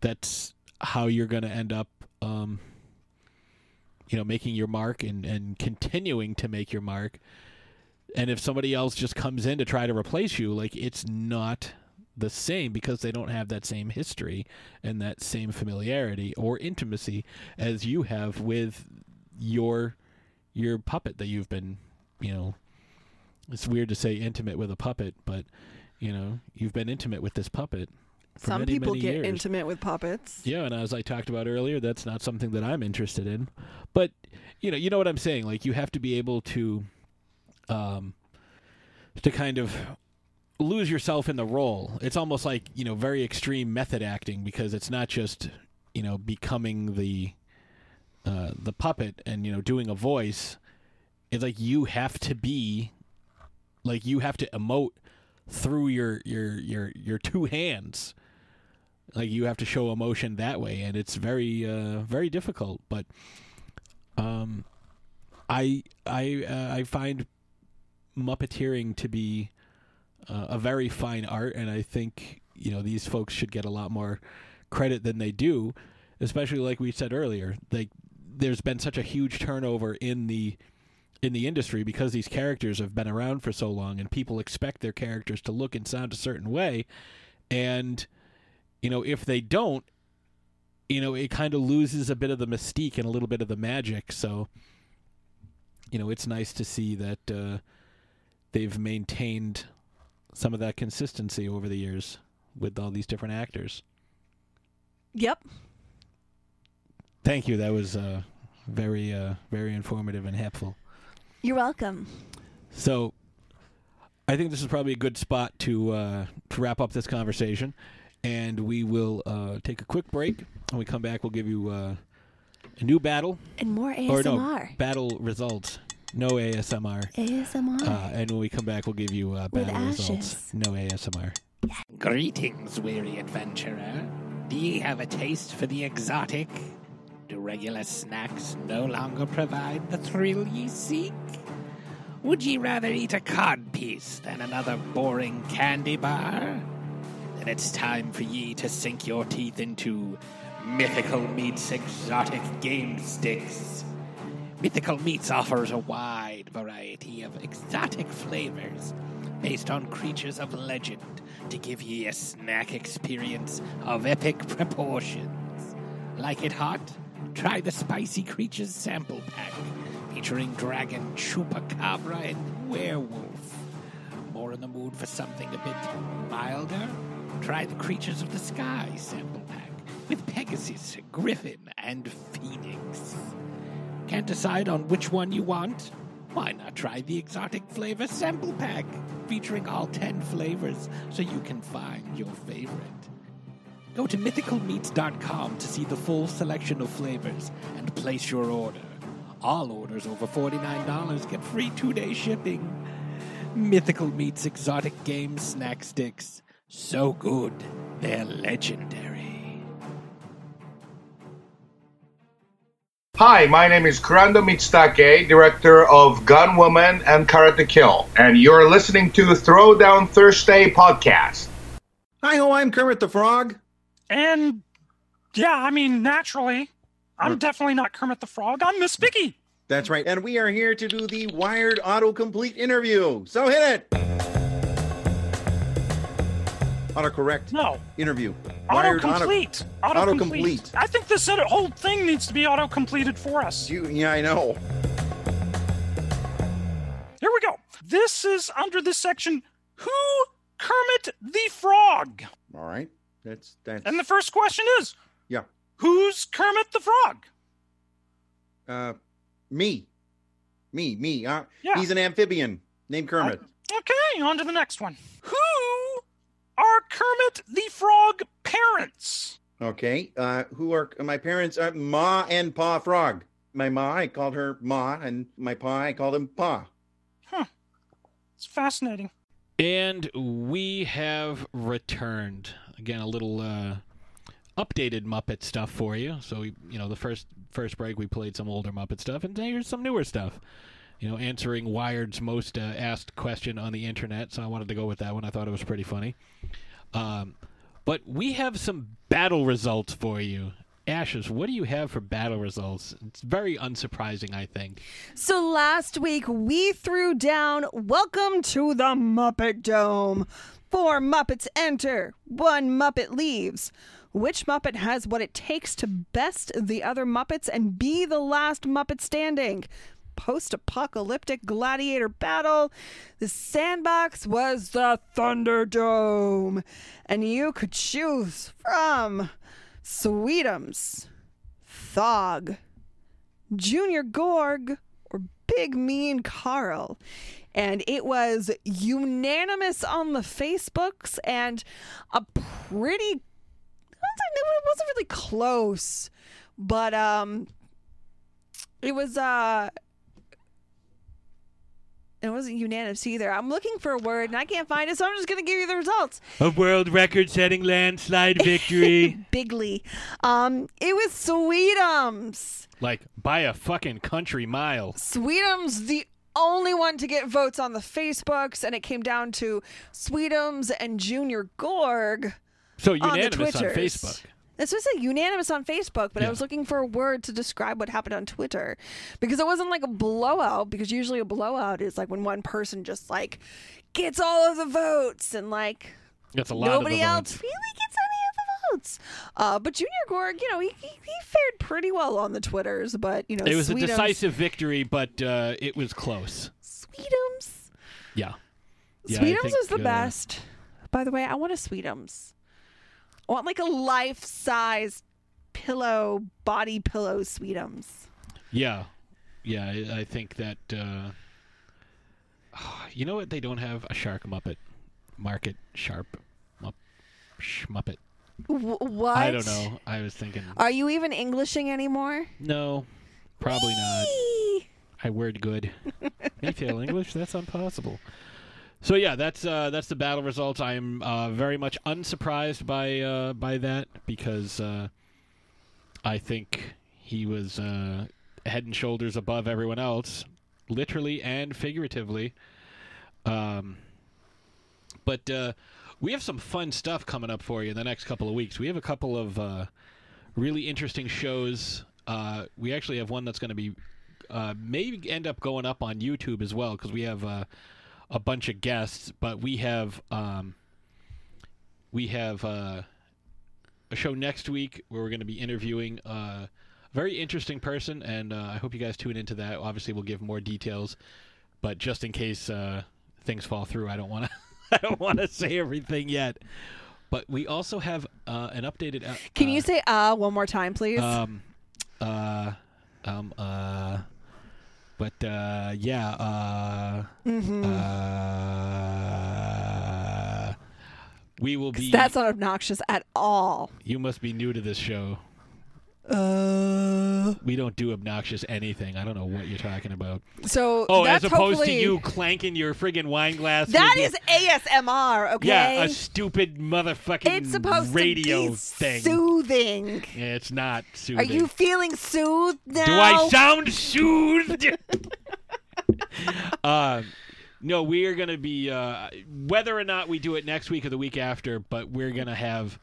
that's how you're going to end up. Um, you know making your mark and and continuing to make your mark and if somebody else just comes in to try to replace you like it's not the same because they don't have that same history and that same familiarity or intimacy as you have with your your puppet that you've been you know it's weird to say intimate with a puppet but you know you've been intimate with this puppet for Some many, people many get years. intimate with puppets. Yeah, and as I talked about earlier, that's not something that I'm interested in. But you know, you know what I'm saying. Like you have to be able to, um, to kind of lose yourself in the role. It's almost like you know very extreme method acting because it's not just you know becoming the uh, the puppet and you know doing a voice. It's like you have to be like you have to emote through your your your your two hands. Like you have to show emotion that way and it's very uh very difficult but um i i uh, i find muppeteering to be uh, a very fine art and i think you know these folks should get a lot more credit than they do especially like we said earlier like there's been such a huge turnover in the in the industry because these characters have been around for so long and people expect their characters to look and sound a certain way. And you know if they don't you know it kind of loses a bit of the mystique and a little bit of the magic. So you know it's nice to see that uh, they've maintained some of that consistency over the years with all these different actors. Yep. thank you. That was uh, very uh, very informative and helpful You're welcome. So, I think this is probably a good spot to uh, to wrap up this conversation, and we will uh, take a quick break. When we come back, we'll give you uh, a new battle And more or no ASMR. battle results. No ASMR. ASMR. Uh, and when we come back, we'll give you uh, With battle results. No ASMR. Greetings, weary adventurer. Do ye have a taste for the exotic? Do regular snacks no longer provide the thrill ye seek? Would ye rather eat a cod piece than another boring candy bar? Then it's time for ye to sink your teeth into Mythical Meats Exotic Game Sticks. Mythical Meats offers a wide variety of exotic flavors based on creatures of legend to give ye a snack experience of epic proportions. Like it hot? Try the Spicy Creatures sample pack featuring dragon, chupacabra, and werewolf. More in the mood for something a bit milder? Try the Creatures of the Sky sample pack with Pegasus, Griffin, and Phoenix. Can't decide on which one you want? Why not try the exotic flavor sample pack featuring all 10 flavors so you can find your favorite? Go to mythicalmeats.com to see the full selection of flavors and place your order. All orders over $49 get free two day shipping. Mythical Meats Exotic Game Snack Sticks. So good, they're legendary. Hi, my name is Kurando Mitsutake, director of Gun Woman and Karate Kill, and you're listening to Throwdown Thursday podcast. Hi ho, I'm Kermit the Frog. And yeah, I mean, naturally, I'm definitely not Kermit the Frog. I'm Miss Piggy. That's right. And we are here to do the Wired Autocomplete interview. So hit it. Autocorrect No, interview. Wired auto- autocomplete. Autocomplete. Autocomplete. I think this whole thing needs to be auto-completed for us. You, yeah, I know. Here we go. This is under this section. Who Kermit the Frog? All right. That's that's. And the first question is, yeah. who's Kermit the Frog? Uh, me, me, me. Uh, Yeah. He's an amphibian named Kermit. Okay, on to the next one. Who are Kermit the Frog parents? Okay. Uh, who are my parents? Are Ma and Pa Frog. My Ma, I called her Ma, and my Pa, I called him Pa. Huh. It's fascinating. And we have returned again. A little uh, updated Muppet stuff for you. So we, you know, the first first break we played some older Muppet stuff, and here's some newer stuff. You know, answering Wired's most uh, asked question on the internet. So I wanted to go with that one. I thought it was pretty funny. Um, but we have some battle results for you. Ashes, what do you have for battle results? It's very unsurprising, I think. So last week we threw down Welcome to the Muppet Dome. Four Muppets enter, one Muppet leaves. Which Muppet has what it takes to best the other Muppets and be the last Muppet standing? Post apocalyptic gladiator battle. The sandbox was the Thunderdome. And you could choose from Sweetums, Thog, Junior Gorg, or Big Mean Carl. And it was unanimous on the Facebooks and a pretty it wasn't really close, but um it was uh it wasn't unanimous either. I'm looking for a word and I can't find it, so I'm just gonna give you the results. A world record setting landslide victory. Bigly. Um, it was Sweetums. like, by a fucking country mile. Sweetums, the only one to get votes on the Facebooks, and it came down to Sweetums and Junior Gorg. So on the unanimous on, Twitters. Facebook. This was a unanimous on Facebook, but I was looking for a word to describe what happened on Twitter because it wasn't like a blowout. Because usually a blowout is like when one person just like gets all of the votes and like That's a lot nobody else votes. really gets any Uh, but Junior Gorg, you know, he, he, he fared pretty well on the Twitters, but you know, It was a decisive victory, but uh, it was close. Sweetums. Yeah. Yeah, Sweetums think, is the uh, best. By the way, I want a Sweetums. I want like a life size pillow, body pillow Sweetums. Yeah. Yeah, I, I think that. Uh, you know what? They don't have a shark Muppet. Market Sharp Muppet. W- what? I don't know. I was thinking. Are you even Englishing anymore? No, probably not. I word good. Mayfield English? That's impossible. So yeah, that's uh, that's the battle results. I am uh, very much unsurprised by uh, by that because uh, I think he was uh, head and shoulders above everyone else, literally and figuratively. Um, but uh, we have some fun stuff coming up for you in the next couple of weeks. We have a couple of uh, really interesting shows. Uh, we actually have one that's going to be uh, maybe end up going up on YouTube as well because we have uh, a bunch of guests. But we have um, we have uh, a show next week where we're going to be interviewing uh, a very interesting person, and I hope you guys tune into that. Obviously, we'll give more details, but just in case things fall through, I don't want to. I don't want to say everything yet. But we also have uh, an updated. Uh, Can uh, you say uh one more time, please? um, uh, um, uh, but uh, yeah, uh, Mm-hmm. uh, we will be. That's not obnoxious at all. you must be new to this show. Uh. We don't do obnoxious anything. I don't know what you're talking about. So Oh, that's as opposed to you clanking your friggin' wine glass. That is your- ASMR, okay? yeah, a stupid motherfucking it's supposed radio to be thing. soothing. Yeah, it's not soothing. Are you feeling soothed now? Do I sound soothed? uh, no, we are going to be uh, whether or not we do it next week or the week after, but we're going to have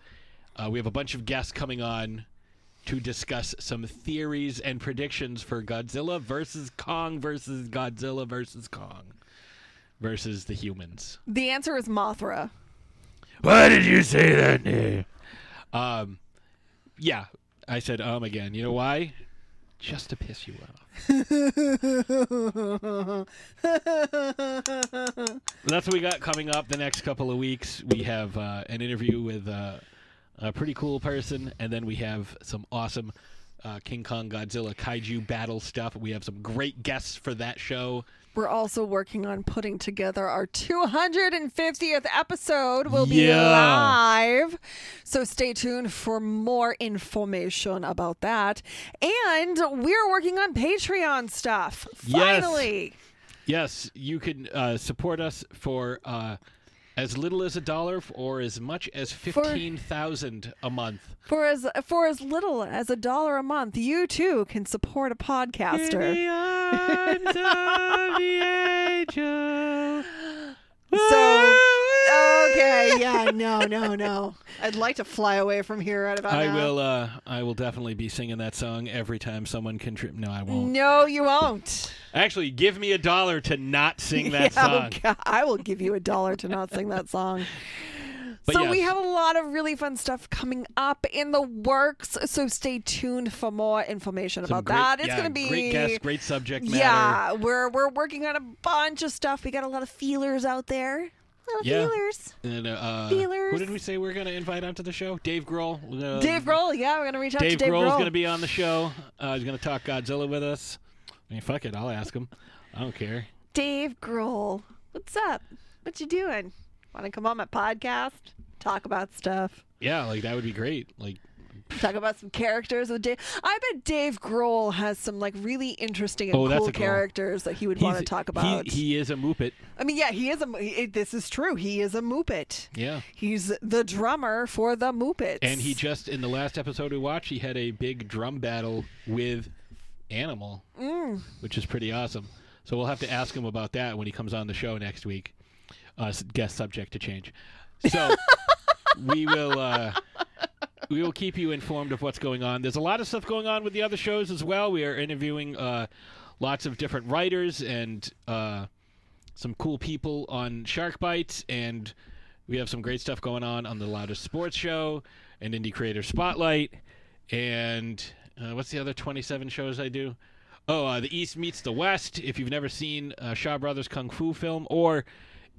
uh, we have a bunch of guests coming on to discuss some theories and predictions for Godzilla versus Kong versus Godzilla versus Kong versus the humans. The answer is Mothra. Why did you say that name? Um, yeah, I said um again. You know why? Just to piss you off. That's what we got coming up the next couple of weeks. We have uh, an interview with uh, a pretty cool person, and then we have some awesome uh, King Kong Godzilla kaiju battle stuff. We have some great guests for that show. We're also working on putting together our 250th episode. We'll be Yeah. live. So stay tuned for more information about that. And we're working on Patreon stuff. Yes. Finally. Yes, you can uh, support us for uh, as little as a dollar or as much as fifteen thousand a month. For as for as little as a dollar a month, you too can support a podcaster. So okay, yeah, no, no, no. I'd like to fly away from here right about I now. will. Uh, I will definitely be singing that song every time someone contribute. No, I won't. No, you won't. Actually, give me a dollar to not sing that Yeah, song. okay, I will give you a dollar to not sing that song. But so we have a lot of really fun stuff coming up in the works. So stay tuned for more information Some about great- that. It's yeah, going to be great guests, great subject matter. Yeah, we're we're working on a bunch of stuff. We got a lot of feelers out there. Little Yeah. feelers. And, uh, Feelers. Who did we say we are going to invite onto the show? Dave Grohl. Uh, Dave Grohl, yeah, we're gonna reach out Dave to Dave Grohl's Grohl. going to be on the show. Uh, he's going to talk Godzilla with us. I mean, fuck it, I'll ask him. I don't care. Dave Grohl, what's up? What you doing? Want to come on my podcast? Talk about stuff. Yeah, like that would be great. Like, Talk about some characters with Dave. I bet Dave Grohl has some like really interesting and Oh, cool characters that he would want to talk about. He, is a moopit. I mean, yeah, he is a. he- This is true. He is a Moopit. Yeah. He's the drummer for the Moopits. And he just in the last episode we watched, he had a big drum battle with Animal, Mm. which is pretty awesome. So we'll have to ask him about that when he comes on the show next week. Uh, guest subject to change. So we will uh, we will keep you informed of what's going on. There's a lot of stuff going on with the other shows as well. We are interviewing uh, lots of different writers and uh, some cool people on Shark Bites, and we have some great stuff going on on the Loudest Sports Show and Indie Creator Spotlight, and uh, what's the other 27 shows I do? Oh, uh, the East meets the West. If you've never seen Shaw Brothers kung fu film or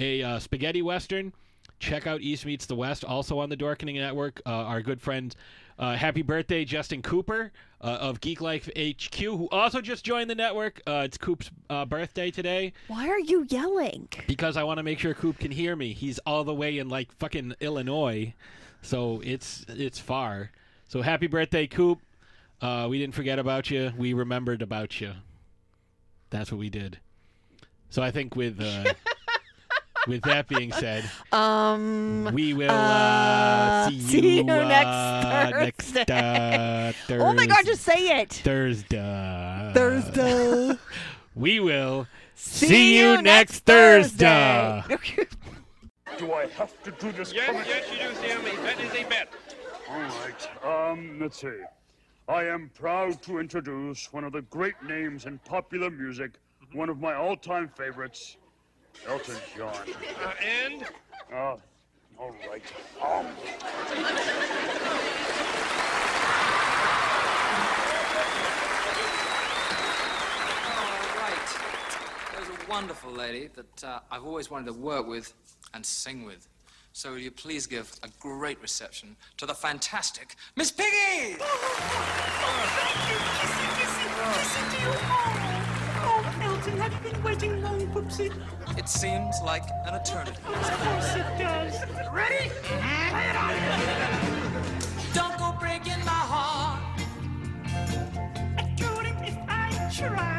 a uh, spaghetti western, check out East meets the West. Also on the Dorkening Network, uh, our good friend. Uh, happy birthday, Justin Cooper uh, of Geek Life HQ, who also just joined the network. Uh, it's Coop's uh, birthday today Why are you yelling? because I want to make sure Coop can hear me. He's all the way in like fucking Illinois, so it's it's far. So happy birthday, Coop. Uh, we didn't forget about you. We remembered about you. That's what we did. So I think with uh, with that being said, Um. we will uh, uh, see, see you next uh, next uh, Thursday. Oh my God! Just say it. Thursday. Thursday. We will See, you next Thursday. Do I have to do this? Yes, comic? yes, you do, Sammy. That is a bet. All right. Um, let's see. I am proud to introduce one of the great names in popular music, one of my all-time favorites, Elton John. Uh, and Oh, all right. Um, All right. There's a wonderful lady that uh, I've always wanted to work with and sing with. So will you please give a great reception to the fantastic Miss Piggy? Oh, Elton, have you been waiting long, It seems like an eternity. Of course it does. Ready? Play it on. Don't go breaking my heart. I couldn't if I tried.